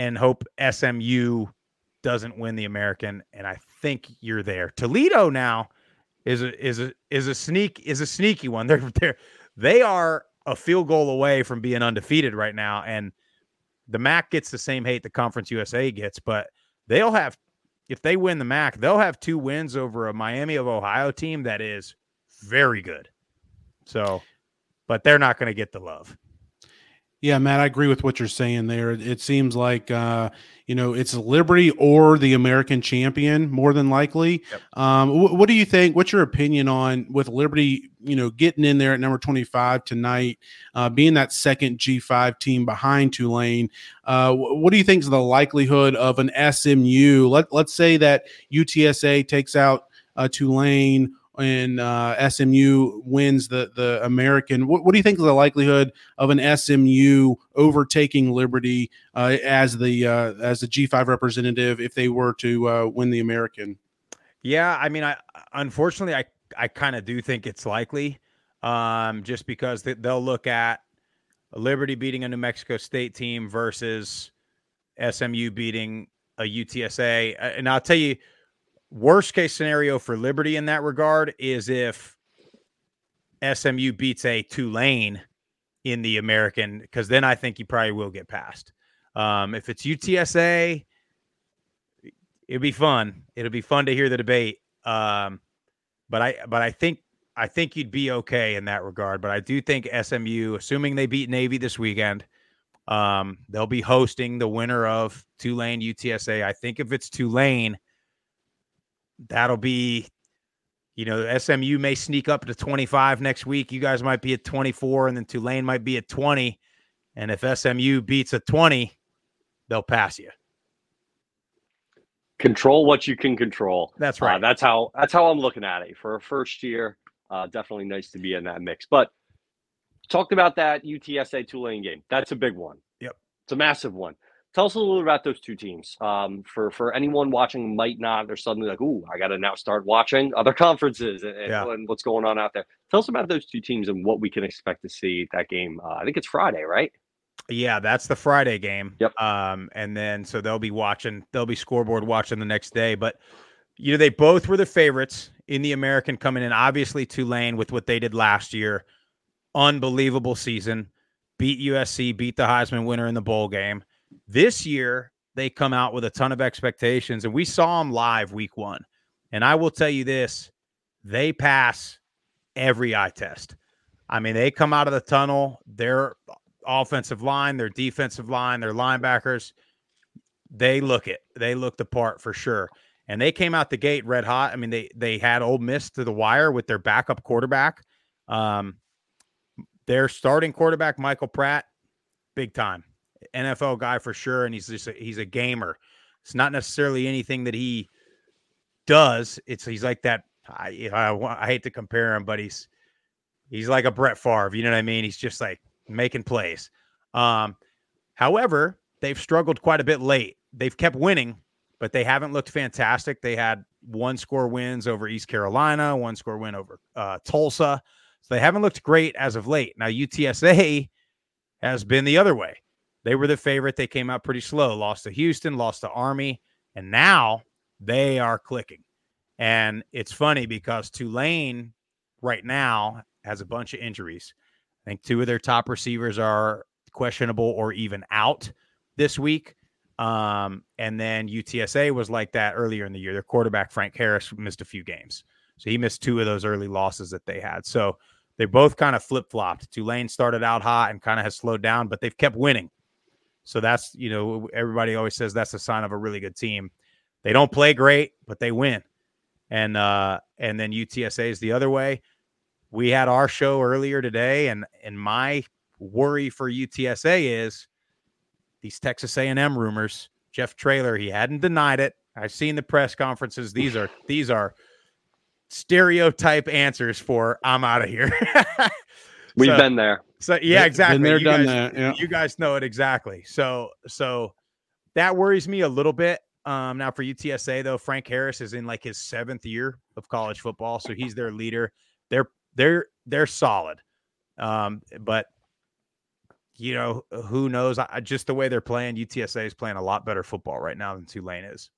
[SPEAKER 12] and hope SMU doesn't win the American. And I think you're there. Toledo now is a is a is a sneak is a sneaky one. They're they're they are a field goal away from being undefeated right now. And the MAC gets the same hate the Conference USA gets, but they'll have if they win the MAC, they'll have two wins over a Miami of Ohio team that is very good. So, but they're not going to get the love.
[SPEAKER 2] Yeah, Matt, I agree with what you're saying there. It seems like uh, you know it's Liberty or the American champion more than likely. Yep. Um, wh- what do you think? What's your opinion on with Liberty? You know, getting in there at number 25 tonight, uh, being that second G5 team behind Tulane. Uh, wh- what do you think is the likelihood of an SMU? Let Let's say that UTSA takes out uh, Tulane and uh, SMU wins the the American. What, what, do you think is the likelihood of an SMU overtaking Liberty uh, as the uh, as the G five representative if they were to uh, win the American?
[SPEAKER 12] Yeah, I mean, I unfortunately I I kind of do think it's likely, um, just because they, they'll look at Liberty beating a New Mexico State team versus SMU beating a UTSA, and I'll tell you Worst case scenario for Liberty in that regard is if SMU beats a Tulane in the American, because then I think you probably will get past. Um, if it's UTSA, it'd be fun. It'll be fun to hear the debate. Um, but I, but I think, I think you'd be okay in that regard. But I do think SMU, assuming they beat Navy this weekend, um, they'll be hosting the winner of Tulane UTSA. I think if it's Tulane that'll be, you know, SMU may sneak up to 25 next week. You guys might be at 24, and then Tulane might be at 20. And if SMU beats a 20, they'll pass you.
[SPEAKER 1] Control what you can control.
[SPEAKER 12] That's right.
[SPEAKER 1] Uh, that's how that's how I'm looking at it for a first year. Uh, definitely nice to be in that mix. But talked about that UTSA Tulane game. That's a big one.
[SPEAKER 12] Yep.
[SPEAKER 1] It's a massive one. Tell us a little about those two teams. Um, for for anyone watching, might not they're suddenly like, "Ooh, I got to now start watching other conferences and, yeah. and, what's going on out there." Tell us about those two teams and what we can expect to see that game. Uh, I think it's Friday, right?
[SPEAKER 12] Yeah, that's the Friday game.
[SPEAKER 1] Yep.
[SPEAKER 12] Um, and then so they'll be watching. They'll be scoreboard watching the next day. But you know, they both were the favorites in the American coming in. Obviously, Tulane with what they did last year, unbelievable season. Beat USC, beat the Heisman winner in the bowl game. This year, they come out with a ton of expectations, and we saw them live week one. And I will tell you this they pass every eye test. I mean, they come out of the tunnel, their offensive line, their defensive line, their linebackers, they look it. They look the part for sure. And they came out the gate red hot. I mean, they they had Ole Miss to the wire with their backup quarterback. Um, their starting quarterback, Michael Pratt, big time. NFL guy for sure, and he's just a, he's a gamer. It's not necessarily anything that he does. It's he's like that. I, I, I hate to compare him, but he's he's like a Brett Favre. You know what I mean? He's just like making plays. Um, however, they've struggled quite a bit late. They've kept winning, but they haven't looked fantastic. They had one score wins over East Carolina, one score win over uh, Tulsa. So they haven't looked great as of late. Now UTSA has been the other way. They were the favorite. They came out pretty slow, lost to Houston, lost to Army, and now they are clicking. And it's funny because Tulane right now has a bunch of injuries. I think two of their top receivers are questionable or even out this week. Um, and then UTSA was like that earlier in the year. Their quarterback, Frank Harris, missed a few games. So he missed two of those early losses that they had. So they both kind of flip flopped. Tulane started out hot and kind of has slowed down, but they've kept winning. So that's, you know, everybody always says that's a sign of a really good team. They don't play great, but they win. And uh and then UTSA is the other way. We had our show earlier today and and my worry for UTSA is these Texas A&M rumors. Jeff Traylor, he hadn't denied it. I've seen the press conferences. These are these are stereotype answers for I'm out of here.
[SPEAKER 1] We've so, been there.
[SPEAKER 12] So yeah, exactly.
[SPEAKER 2] Been there,
[SPEAKER 12] you
[SPEAKER 2] done
[SPEAKER 12] guys,
[SPEAKER 2] that. Yeah.
[SPEAKER 12] You guys know it exactly. So so that worries me a little bit. Um, now for UTSA though, Frank Harris is in like his seventh year of college football, so he's their leader. They're they're they're solid. Um, but you know who knows? I, just the way they're playing, UTSA is playing a lot better football right now than Tulane is.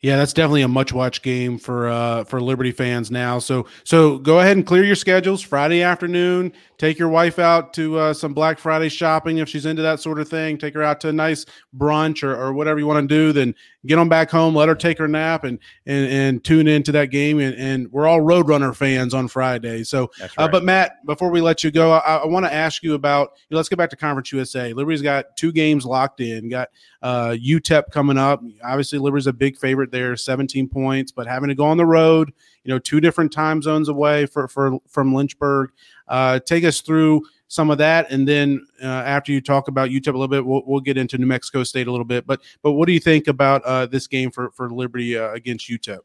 [SPEAKER 2] Yeah, that's definitely a much watch game for uh for Liberty fans now. So so go ahead and clear your schedules Friday afternoon. Take your wife out to uh, some Black Friday shopping if she's into that sort of thing. Take her out to a nice brunch or, or whatever you want to do. Then get them back home, let her take her nap, and and and tune into that game. And, and we're all Roadrunner fans on Friday. So,
[SPEAKER 12] That's
[SPEAKER 2] uh, but Matt, before we let you go, I, I want to ask you about. let's get back to Conference USA. Liberty's got two games locked in. Got uh, UTEP coming up. Obviously, Liberty's a big favorite there, 17 points, but having to go on the road. You know, two different time zones away for for from Lynchburg. Uh, take us through some of that, and then uh, after you talk about UTEP a little bit, we'll, we'll get into New Mexico State a little bit. But but what do you think about uh, this game for for Liberty uh, against UTEP?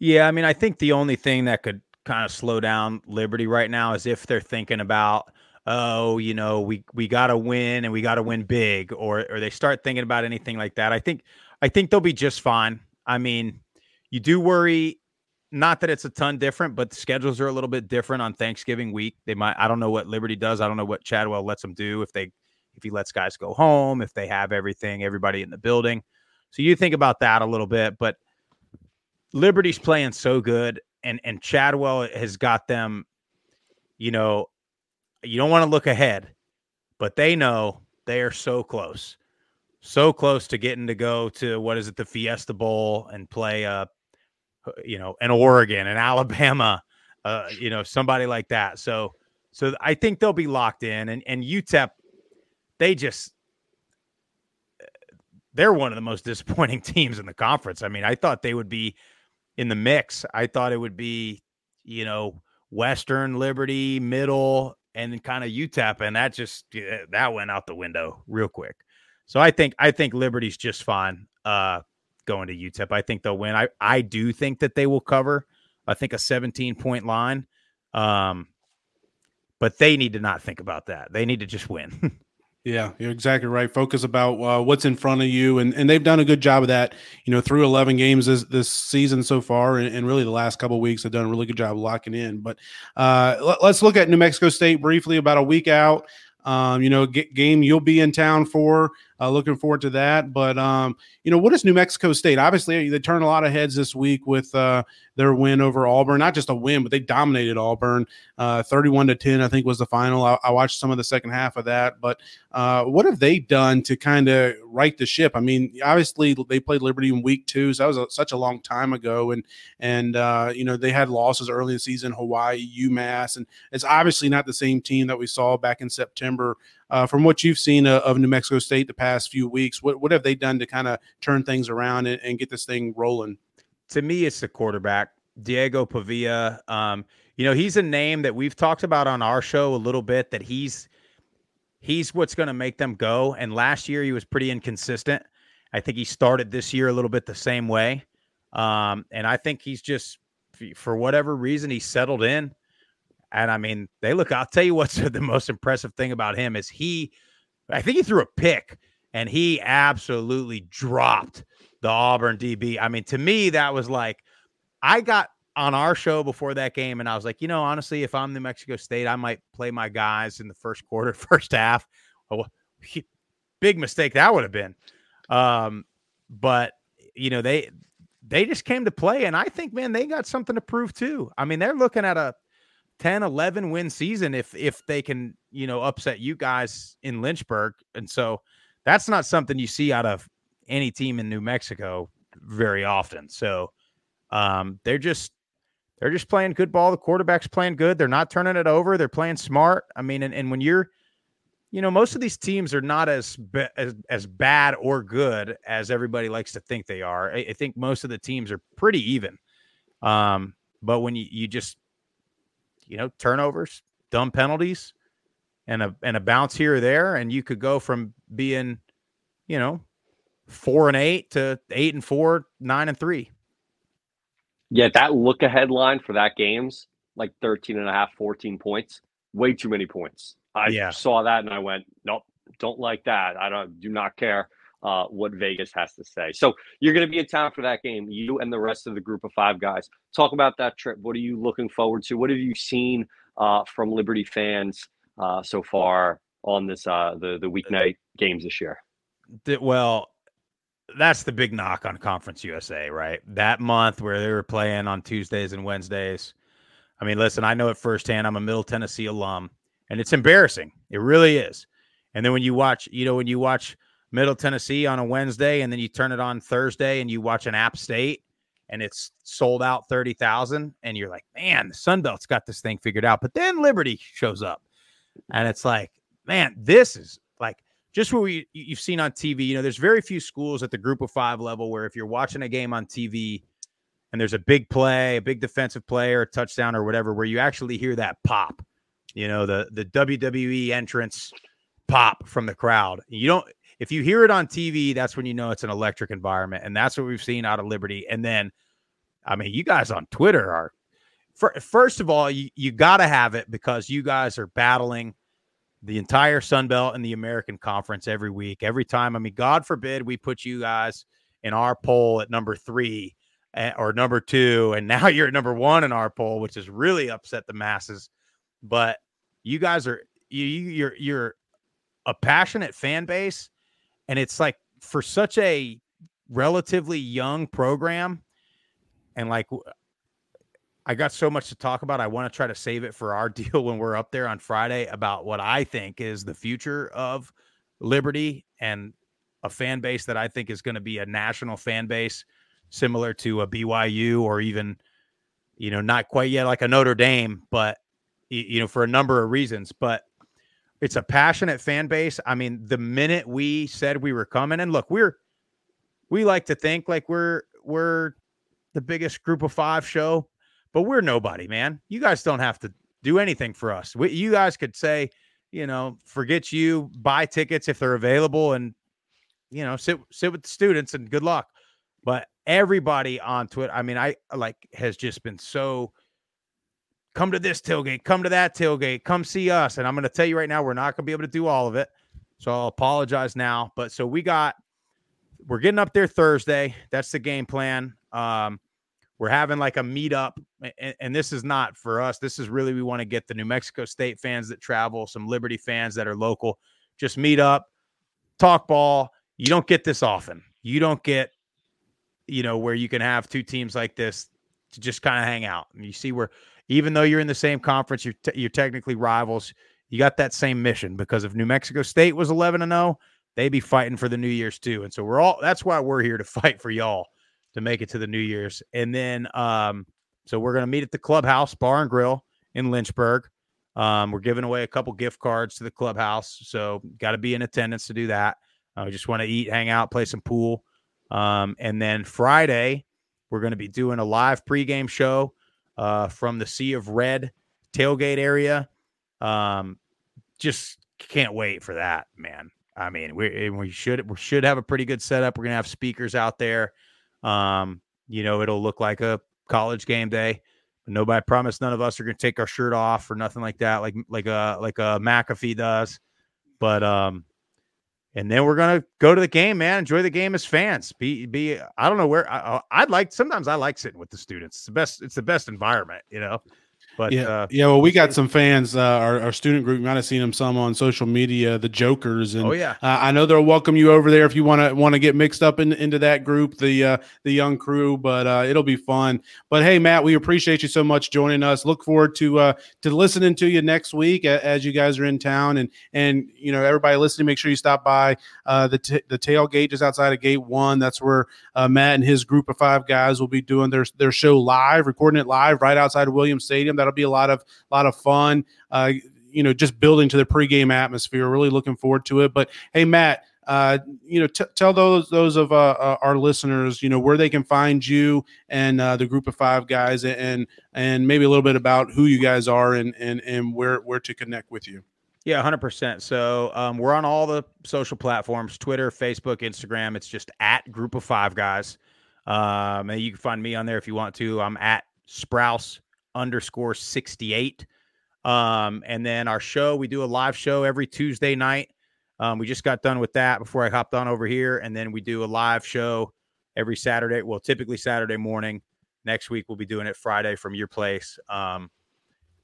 [SPEAKER 12] Yeah, I mean, I think the only thing that could kind of slow down Liberty right now is if they're thinking about, oh, you know, we we got to win and we got to win big, or or they start thinking about anything like that. I think I think they'll be just fine. I mean, you do worry. Not that it's a ton different, but the schedules are a little bit different on Thanksgiving week. They might. I don't know what Liberty does. I don't know what Chadwell lets them do if they if he lets guys go home, if they have everything, everybody in the building. So you think about that a little bit, but Liberty's playing so good, and and Chadwell has got them. You know, you don't want to look ahead, but they know they are so close, so close to getting to go to what is it, the Fiesta Bowl, and play uh, you know, an Oregon, an Alabama, uh, you know, somebody like that. So, so I think they'll be locked in, and and UTEP, they just they're one of the most disappointing teams in the conference. I mean, I thought they would be in the mix. I thought it would be, you know, Western Liberty, middle, and kind of UTEP, and that just that went out the window real quick. So I think I think Liberty's just fine uh, going to UTEP. I think they'll win. I I do think that they will cover. I think a 17 point line. Um, but they need to not think about that. They need to just win.
[SPEAKER 2] Yeah, you're exactly right. Focus about uh, what's in front of you, and, and they've done a good job of that. You know, through 11 games this, this season so far, and, and really the last couple weeks, have done a really good job locking in. But uh, let, us look at New Mexico State briefly. About a week out, um, you know, g- game you'll be in town for. Uh, looking forward to that. But um, you know, what is New Mexico State? Obviously, they turned a lot of heads this week with uh, their win over Auburn. Not just a win, but they dominated Auburn, uh, thirty-one to ten. I think was the final. I, I, watched some of the second half of that. But uh, what have they done to kind of right the ship? I mean, obviously they played Liberty in week two, so that was a, such a long time ago, and and uh, you know they had losses early in the season, Hawaii, UMass, and it's obviously not the same team that we saw back in September. Uh, from what you've seen uh, of New Mexico State the past few weeks, what what have they done to kind of turn things around and, and, get this thing rolling?
[SPEAKER 12] To me, it's the quarterback, Diego Pavia. Um, you know, he's a name that we've talked about on our show a little bit. That he's he's what's going to make them go. And last year he was pretty inconsistent. I think he started this year a little bit the same way. Um, and I think he's just for whatever reason he settled in. And I mean, they look, I'll tell you what's the most impressive thing about him is he, I think he threw a pick and he absolutely dropped the Auburn DB. I mean, to me, that was like, I got on our show before that game and I was like, you know, honestly, if I'm New Mexico State, I might play my guys in the first quarter, first half. Oh, he, big mistake that would have been. Um, but, you know, they, they just came to play. And I think, man, they got something to prove too. I mean, they're looking at a, 10 11 win season if if they can you know upset you guys in lynchburg and so that's not something you see out of any team in new mexico very often so um they're just they're just playing good ball the quarterback's playing good they're not turning it over they're playing smart i mean and, and when you're you know most of these teams are not as, ba- as as bad or good as everybody likes to think they are I, I think most of the teams are pretty even um but when you, you just you know, turnovers, dumb penalties, and a and a bounce here or there, and you could go from being, you know, four and eight to eight and four, nine and three.
[SPEAKER 1] Yeah, that look ahead line for that game's like 13 and a half, 14 points. Way too many points. I
[SPEAKER 12] yeah.
[SPEAKER 1] saw that and I went, nope, don't like that. I don't do not care uh, what Vegas has to say. So you're going to be in town for that game. You and the rest of the group of five guys. Talk about that trip. What are you looking forward to? What have you seen uh, from Liberty fans uh, so far on this uh, the the weeknight games this year?
[SPEAKER 12] Well, that's the big knock on Conference USA, right? That month where they were playing on Tuesdays and Wednesdays. I mean, listen, I know it firsthand. I'm a Middle Tennessee alum, and it's embarrassing. It really is. And then when you watch, you know, when you watch Middle Tennessee on a Wednesday, and then you turn it on Thursday and you watch an App State and it's sold out 30,000 and you're like, man, the Sun Belt's got this thing figured out. But then Liberty shows up and it's like, man, this is like just what we you've seen on TV. You know, there's very few schools at the group of 5 level where if you're watching a game on TV and there's a big play, a big defensive play or a touchdown or whatever where you actually hear that pop. You know, the the WWE entrance pop from the crowd. You don't if you hear it on TV, that's when you know it's an electric environment, and that's what we've seen out of Liberty. And then, I mean, you guys on Twitter are first of all, you, you got to have it because you guys are battling the entire Sun Belt and the American Conference every week, every time. I mean, God forbid we put you guys in our poll at number three eh, or number two, and now you're at number one in our poll, which has really upset the masses. But you guys are you you're you're a passionate fan base and it's like for such a relatively young program, and like I got so much to talk about. I want to try to save it for our deal when we're up there on Friday about what I think is the future of Liberty and a fan base that I think is going to be a national fan base similar to a BYU or even, you know, not quite yet like a Notre Dame, but, you know, for a number of reasons. But it's a passionate fan base. I mean, the minute we said we were coming, and look, we're we like to think like we're we're the biggest group of five show, but we're nobody, man. You guys don't have to do anything for us. We, you guys could say, you know, forget you, buy tickets if they're available, and you know, sit sit with the students and good luck. But everybody on Twitter, I mean, I like has just been so come to this tailgate, come to that tailgate, come see us. And I'm going to tell you right now, we're not going to be able to do all of it. So I'll apologize now. But so we got, we're getting up there Thursday. That's the game plan. Um, we're having like a meetup, and, and this is not for us. This is really we want to get the New Mexico State fans that travel, some Liberty fans that are local, just meet up, talk ball. You don't get this often. You don't get, you know, where you can have two teams like this to just kind of hang out. And you see where even though you're in the same conference, you're te- you're technically rivals. You got that same mission because if New Mexico State was 11 and 0, they'd be fighting for the New Year's too. And so we're all that's why we're here to fight for y'all to make it to the New Year's. And then um so we're going to meet at the clubhouse bar and grill in Lynchburg. Um, we're giving away a couple gift cards to the clubhouse, so got to be in attendance to do that. I uh, just want to eat, hang out, play some pool, um, and then Friday we're going to be doing a live pregame show uh, from the Sea of Red tailgate area. Um, just can't wait for that, man. I mean, we we should we should have a pretty good setup. We're gonna have speakers out there. Um, you know, it'll look like a college game day. But Nobody promised none of us are gonna take our shirt off or nothing like that, like like a like a McAfee does. But um, and then we're gonna go to the game, man. Enjoy the game as fans. Be be. I don't know where I, I'd like. Sometimes I like sitting with the students. It's the best. It's the best environment, you know. But
[SPEAKER 2] yeah,
[SPEAKER 12] uh,
[SPEAKER 2] yeah. Well, we got some fans. Uh, our, our student group. You might have seen them some on social media. The Jokers, and
[SPEAKER 12] oh yeah,
[SPEAKER 2] uh, I know they'll welcome you over there if you want to want to get mixed up in, into that group, the uh, the young crew. But uh, it'll be fun. But hey, Matt, we appreciate you so much joining us. Look forward to uh, to listening to you next week as you guys are in town, and and you know everybody listening. Make sure you stop by uh, the t- the tailgate just outside of Gate One. That's where uh, Matt and his group of five guys will be doing their their show live, recording it live right outside of Williams Stadium. That'll be a lot of a lot of fun. Uh, you know, just building to the pregame atmosphere. Really looking forward to it. But hey, Matt, uh, you know, t- tell those those of uh, uh, our listeners, you know, where they can find you and uh, the group of five guys, and and maybe a little bit about who you guys are and and and where where to connect with you.
[SPEAKER 12] Yeah, hundred percent. So um, we're on all the social platforms: Twitter, Facebook, Instagram. It's just at Group of Five Guys. Um, and you can find me on there if you want to. I'm at Sprouse underscore 68. Um, and then our show, we do a live show every Tuesday night. Um, we just got done with that before I hopped on over here. And then we do a live show every Saturday. Well, typically Saturday morning. Next week, we'll be doing it Friday from your place. Um,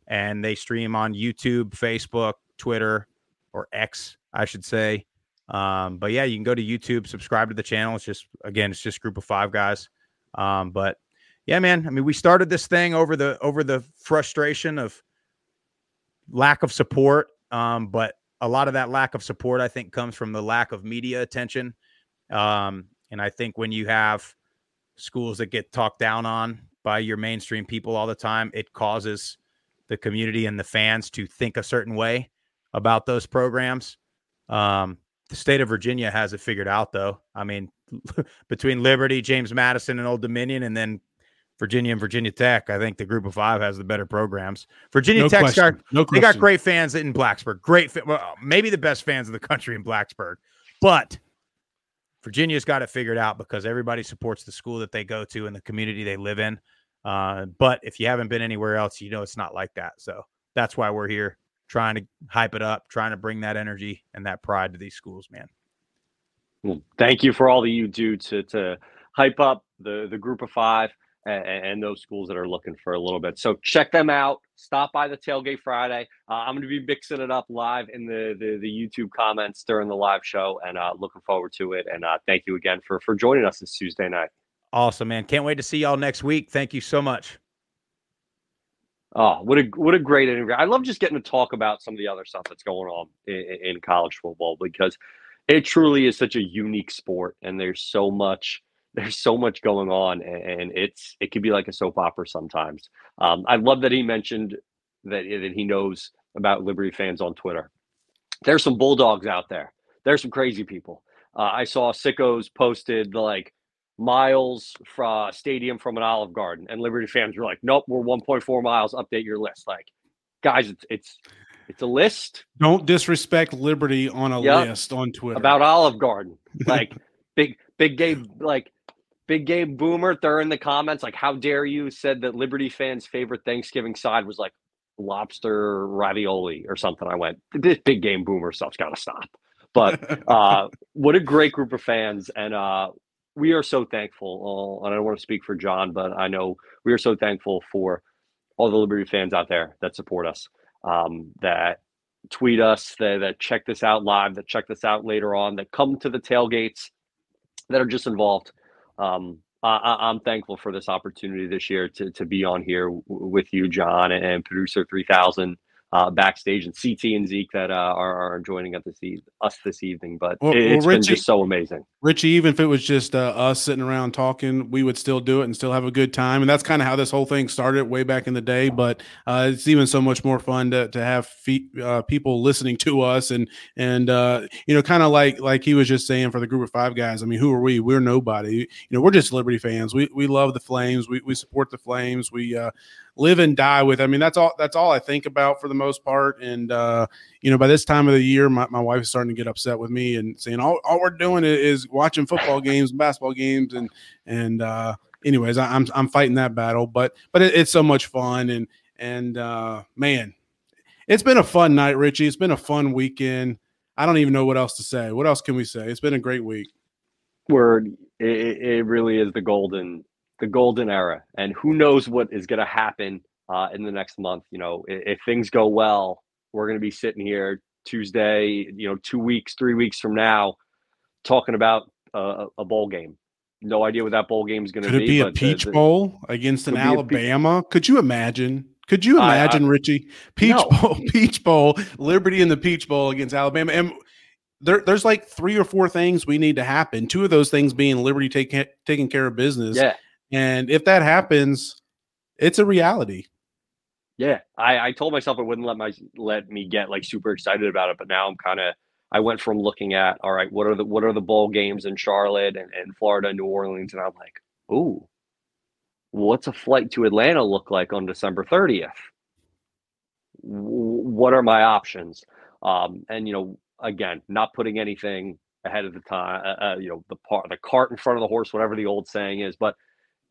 [SPEAKER 12] and they stream on YouTube, Facebook, Twitter, or X, I should say. Um, but yeah, you can go to YouTube, subscribe to the channel. It's just, again, it's just group of five guys. Um, but yeah, man. I mean, we started this thing over the over the frustration of lack of support, um, but a lot of that lack of support, I think, comes from the lack of media attention. Um, and I think when you have schools that get talked down on by your mainstream people all the time, it causes the community and the fans to think a certain way about those programs. Um, the state of Virginia has it figured out, though. I mean, between Liberty, James Madison, and Old Dominion, and then Virginia and Virginia Tech, I think the group of five has the better programs. Virginia no Tech's got no they got great fans in Blacksburg, great, well, maybe the best fans of the country in Blacksburg, but Virginia's got it figured out because everybody supports the school that they go to and the community they live in. Uh, but if you haven't been anywhere else, you know it's not like that. So that's why we're here trying to hype it up, trying to bring that energy and that pride to these schools, man.
[SPEAKER 1] Well, thank you for all that you do to to hype up the the group of five and, and, those schools that are looking for a little bit. So check them out. Stop by the tailgate Friday. Uh, I'm going to be mixing it up live in the, the, the YouTube comments during the live show, and uh, looking forward to it. And uh, thank you again for for joining us this Tuesday night.
[SPEAKER 12] Awesome, man! Can't wait to see y'all next week. Thank you so much.
[SPEAKER 1] Oh, what a what a great interview! I love just getting to talk about some of the other stuff that's going on in, in college football because it truly is such a unique sport, and there's so much there's so much going on and it's it can be like a soap opera sometimes. Um, i love that he mentioned that, that he knows about liberty fans on twitter. There's some bulldogs out there. There's some crazy people. Uh, i saw sickos posted like miles from stadium from an olive garden and liberty fans were like nope we're 1.4 miles update your list. Like guys it's it's it's a list.
[SPEAKER 2] Don't disrespect liberty on a yep. list on twitter.
[SPEAKER 1] About olive garden. Like big big game like Big Game Boomer, they're in the comments like, "How dare you?" Said that Liberty fans' favorite Thanksgiving side was like lobster ravioli or something. I went, "This Big Game Boomer stuff's got to stop." But uh, what a great group of fans, and uh, we are so thankful. Uh, and I don't want to speak for John, but I know we are so thankful for all the Liberty fans out there that support us, um, that tweet us, that, that check this out live, that check this out later on, that come to the tailgates, that are just involved um, I, am thankful for this opportunity this year to to be on here with you, John, and producer 3000 uh, backstage, and CT and Zeke that uh, are, are joining us this, e- us this evening. But well, it, has well, been just so amazing.
[SPEAKER 2] Richie, even if it was just uh, us sitting around talking, we would still do it and still have a good time. And that's kind of how this whole thing started way back in the day. But uh, it's even so much more fun to, to have fe- uh, people listening to us and and uh, you know, kind of like like he was just saying for the group of five guys. I mean, who are we? We're nobody. You know, we're just Liberty fans. We we love the Flames. We we support the Flames. We live and die with. I mean, that's all that's all I think about for the most part. And uh, you know, by this time of the year, my, my wife is starting to get upset with me and saying all, all we're doing is watching football games, and basketball games, and and uh, anyways, I, am I'm, I'm fighting that battle. But but it, it's so much fun and and uh, man, it's been a fun night, Richie. It's been a fun weekend. I don't even know what else to say. What else can we say? It's been a great week.
[SPEAKER 1] Word, it, it really is the golden the golden era, and who knows what is going to happen uh, in the next month. You know, if, if things go well, we're going to be sitting here Tuesday, you know, two weeks, three weeks from now, talking about uh, a bowl game. No idea what that bowl game is going to
[SPEAKER 2] be. Could it be a Peach the, the, Bowl against an Alabama? Pe- could you imagine? Could you imagine, I, I, Richie? Peach no. Bowl, Peach Bowl, Liberty in the Peach Bowl against Alabama. And there, there's like three or four things we need to happen. Two of those things being Liberty take, taking care of business.
[SPEAKER 1] Yeah.
[SPEAKER 2] And if that happens, it's a reality.
[SPEAKER 1] Yeah, I, I told myself it wouldn't let my let me get like super excited about it, but now I'm kind of I went from looking at all right, what are the what are the bowl games in Charlotte and, and Florida, New Orleans, and I'm like, ooh, what's a flight to Atlanta look like on December 30th? What are my options? Um, and you know, again, not putting anything ahead of the time, uh, uh, you know, the part the cart in front of the horse, whatever the old saying is, but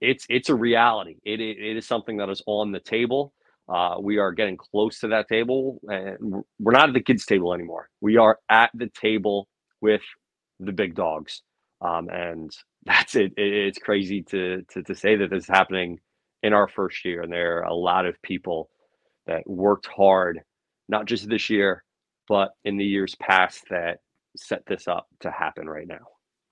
[SPEAKER 1] it's it's a reality. It, it, it is something that is on the table. Uh, we are getting close to that table, and we're not at the kids' table anymore. We are at the table with the big dogs, um, and that's it. it. It's crazy to, to to say that this is happening in our first year, and there are a lot of people that worked hard, not just this year, but in the years past that set this up to happen right now.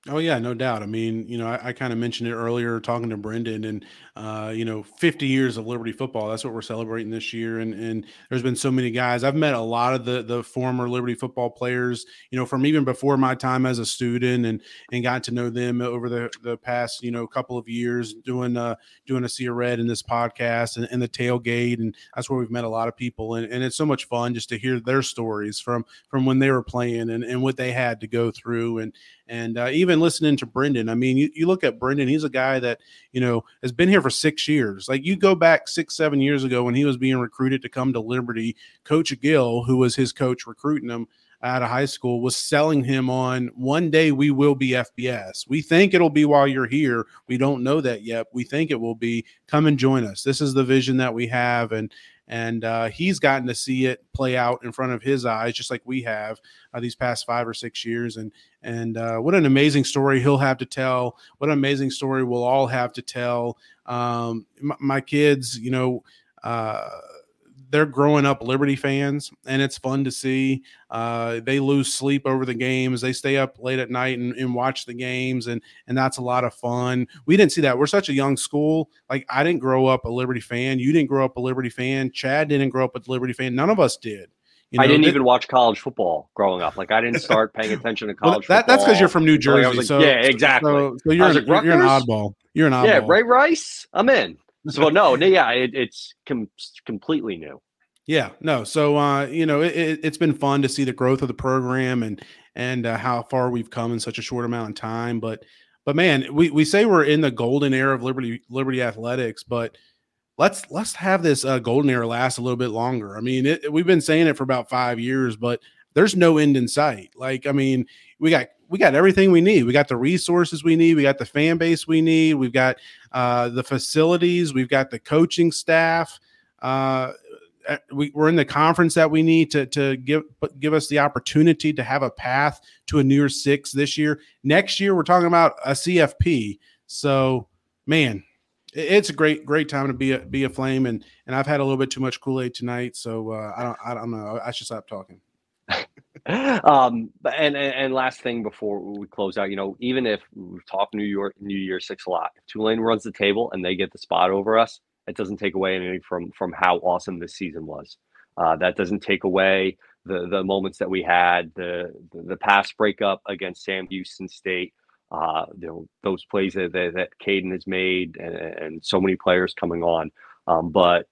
[SPEAKER 2] Oh yeah, no doubt. I mean, you know, I, I kind of mentioned it earlier talking to Brendan, and uh, you know, 50 years of Liberty football. That's what we're celebrating this year. And and there's been so many guys. I've met a lot of the the former Liberty football players, you know, from even before my time as a student, and and got to know them over the the past you know couple of years doing uh doing a Sea Red in this podcast and, and the tailgate, and that's where we've met a lot of people, and, and it's so much fun just to hear their stories from from when they were playing and and what they had to go through, and and uh, even listening to Brendan, I mean, you, you look at Brendan, he's a guy that, you know, has been here for six years. Like you go back six, seven years ago when he was being recruited to come to Liberty, Coach Gill, who was his coach recruiting him out of high school, was selling him on one day we will be FBS. We think it'll be while you're here. We don't know that yet. We think it will be. Come and join us. This is the vision that we have. And, and uh, he's gotten to see it play out in front of his eyes, just like we have uh, these past five or six years. And and uh, what an amazing story he'll have to tell. What an amazing story we'll all have to tell. Um, my, my, kids, you know. Uh, they're growing up Liberty fans, and it's fun to see. Uh, they lose sleep over the games. They stay up late at night and, and, watch the games, and and that's a lot of fun. We didn't see that. We're such a young school. Like I didn't grow up a Liberty fan. You didn't grow up a Liberty fan. Chad didn't grow up a Liberty fan. None of us did.
[SPEAKER 1] You know, I didn't even watch college football growing up. Like I didn't start paying attention to college.
[SPEAKER 2] well, that,
[SPEAKER 1] that's
[SPEAKER 2] because you're from New Jersey. Like, so
[SPEAKER 1] yeah, exactly.
[SPEAKER 2] So, so you're, like, you're, you're, an oddball. You're an oddball.
[SPEAKER 1] Yeah, Ray Rice. I'm in. So no, yeah, it, it's com- completely new.
[SPEAKER 2] Yeah, no. So uh, you know, it, has been fun to see the growth of the program and and uh, how far we've come in such a short amount of time. But but man, we we say we're in the golden era of Liberty Liberty athletics, but let's let's have this uh, golden era last a little bit longer. I mean, it, we've been saying it for about five years, but there's no end in sight. Like, I mean, we got we got everything we need. We got the resources we need. We got the fan base we need. We've got uh, the facilities. We've got the coaching staff. Uh, uh, we, are in the conference that we need to to give give us the opportunity to have a path to a New Six this year. Next year, we're talking about a CFP. So, man, it's a great great time to be a be a flame. And and I've had a little bit too much Kool Aid tonight, so uh, I don't I don't know. I should stop talking.
[SPEAKER 1] um and, and, and last thing before we close out you know even if we talk new york new year six a lot if tulane runs the table and they get the spot over us it doesn't take away anything from from how awesome this season was. Uh, that doesn't take away the the moments that we had, the the, the pass breakup against Sam Houston State, uh, you know, those plays that that, that Kaidon has made, and, and, so many players coming on. Um, but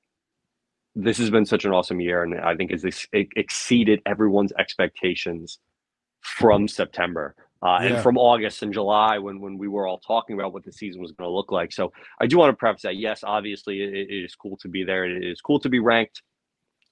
[SPEAKER 1] this has been such an awesome year, and I think it's it exceeded everyone's expectations from September uh, and from August and July when when we were all talking about what the season was going to look like. So I do want to preface that yes, obviously it, it is cool to be there. It is cool to be ranked.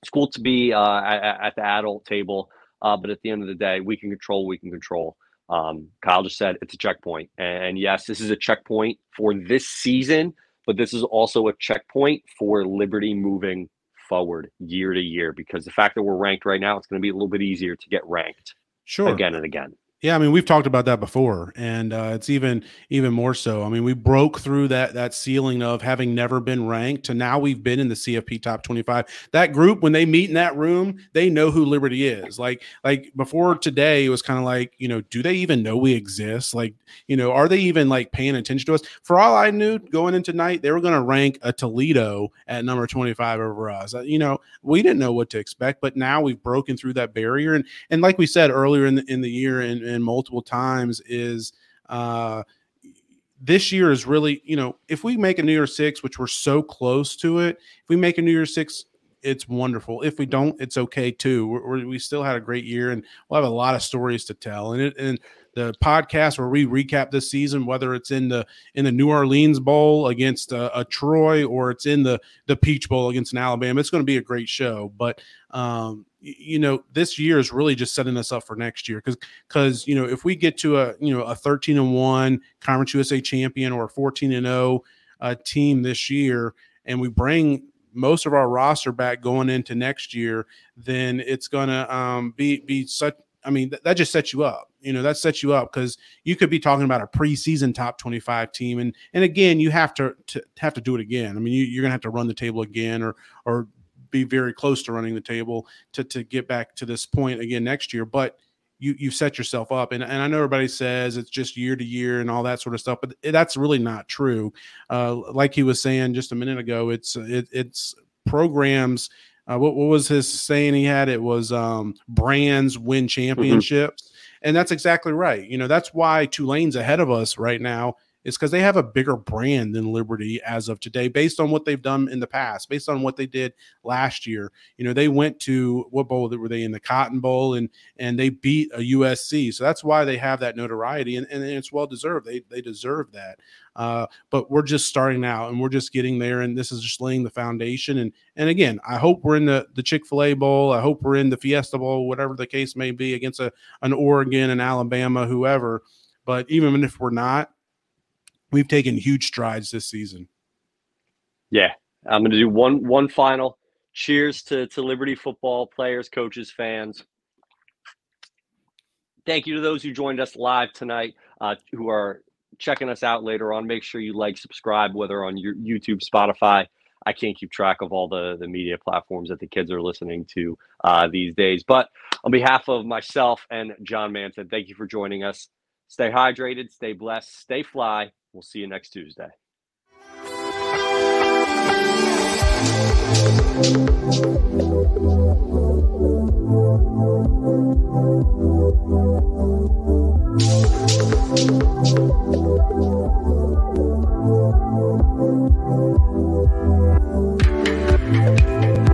[SPEAKER 1] It's cool to be uh, at, at, the adult table. Uh, but at the end of the day, we can control. We can control. Um, Kyle just said it's a checkpoint, and yes, this is a checkpoint for this season, but this is also a checkpoint for Liberty moving forward year to year because the fact that we're ranked right now, it's going to be a little bit easier to get ranked
[SPEAKER 2] sure.
[SPEAKER 1] again and again.
[SPEAKER 2] Yeah, I mean we've talked about that before, and uh, it's even even more so. I mean we broke through that that ceiling of having never been ranked to now we've been in the CFP top twenty five. That group when they meet in that room, they know who Liberty is. Like like before today, it was kind of like you know, do they even know we exist? Like you know, are they even like paying attention to us? For all I knew, going into tonight, they were going to rank a Toledo at number twenty five over us. Uh, you know, we didn't know what to expect, but now we've broken through that barrier, and and like we said earlier in the in the year and and multiple times is uh, this year is really, you know, if we make a New Year Six, which we're so close to it, if we make a New Year Six, it's wonderful. If we don't, it's okay too. We're, we still had a great year, and we'll have a lot of stories to tell. And it, and the podcast where we recap this season, whether it's in the in the New Orleans Bowl against a, a Troy or it's in the the Peach Bowl against an Alabama, it's going to be a great show. But um, you know, this year is really just setting us up for next year because because you know if we get to a you know a 13 and one Conference USA champion or a 14 and 0 uh, team this year, and we bring most of our roster back going into next year, then it's going to um, be be such I mean, th- that just sets you up. You know, that sets you up because you could be talking about a preseason top 25 team. And and again, you have to, to have to do it again. I mean, you, are gonna have to run the table again or or be very close to running the table to to get back to this point again next year. But you you set yourself up. And and I know everybody says it's just year to year and all that sort of stuff, but that's really not true. Uh, like he was saying just a minute ago, it's it, it's programs. Uh, what, what was his saying he had? It was um, brands win mm-hmm. championships. Mm-hmm. And that's exactly right. You know, that's why Tulane's ahead of us right now is because they have a bigger brand than Liberty as of today, based on what they've done in the past, based on what they did last year. You know, they went to what bowl were they in the Cotton Bowl and and they beat a USC, so that's why they have that notoriety, and, and it's well deserved. They they deserve that. Uh, but we're just starting out and we're just getting there, and this is just laying the foundation. And and again, I hope we're in the the Chick Fil A Bowl. I hope we're in the Fiesta Bowl, whatever the case may be, against a an Oregon and Alabama, whoever. But even if we're not, we've taken huge strides this season.
[SPEAKER 1] Yeah, I'm going to do one one final cheers to to Liberty football players, coaches, fans. Thank you to those who joined us live tonight, uh, who are checking us out later on. Make sure you like, subscribe, whether on your YouTube, Spotify. I can't keep track of all the the media platforms that the kids are listening to uh, these days. But on behalf of myself and John Manson, thank you for joining us. Stay hydrated, stay blessed, stay fly. We'll see you next Tuesday.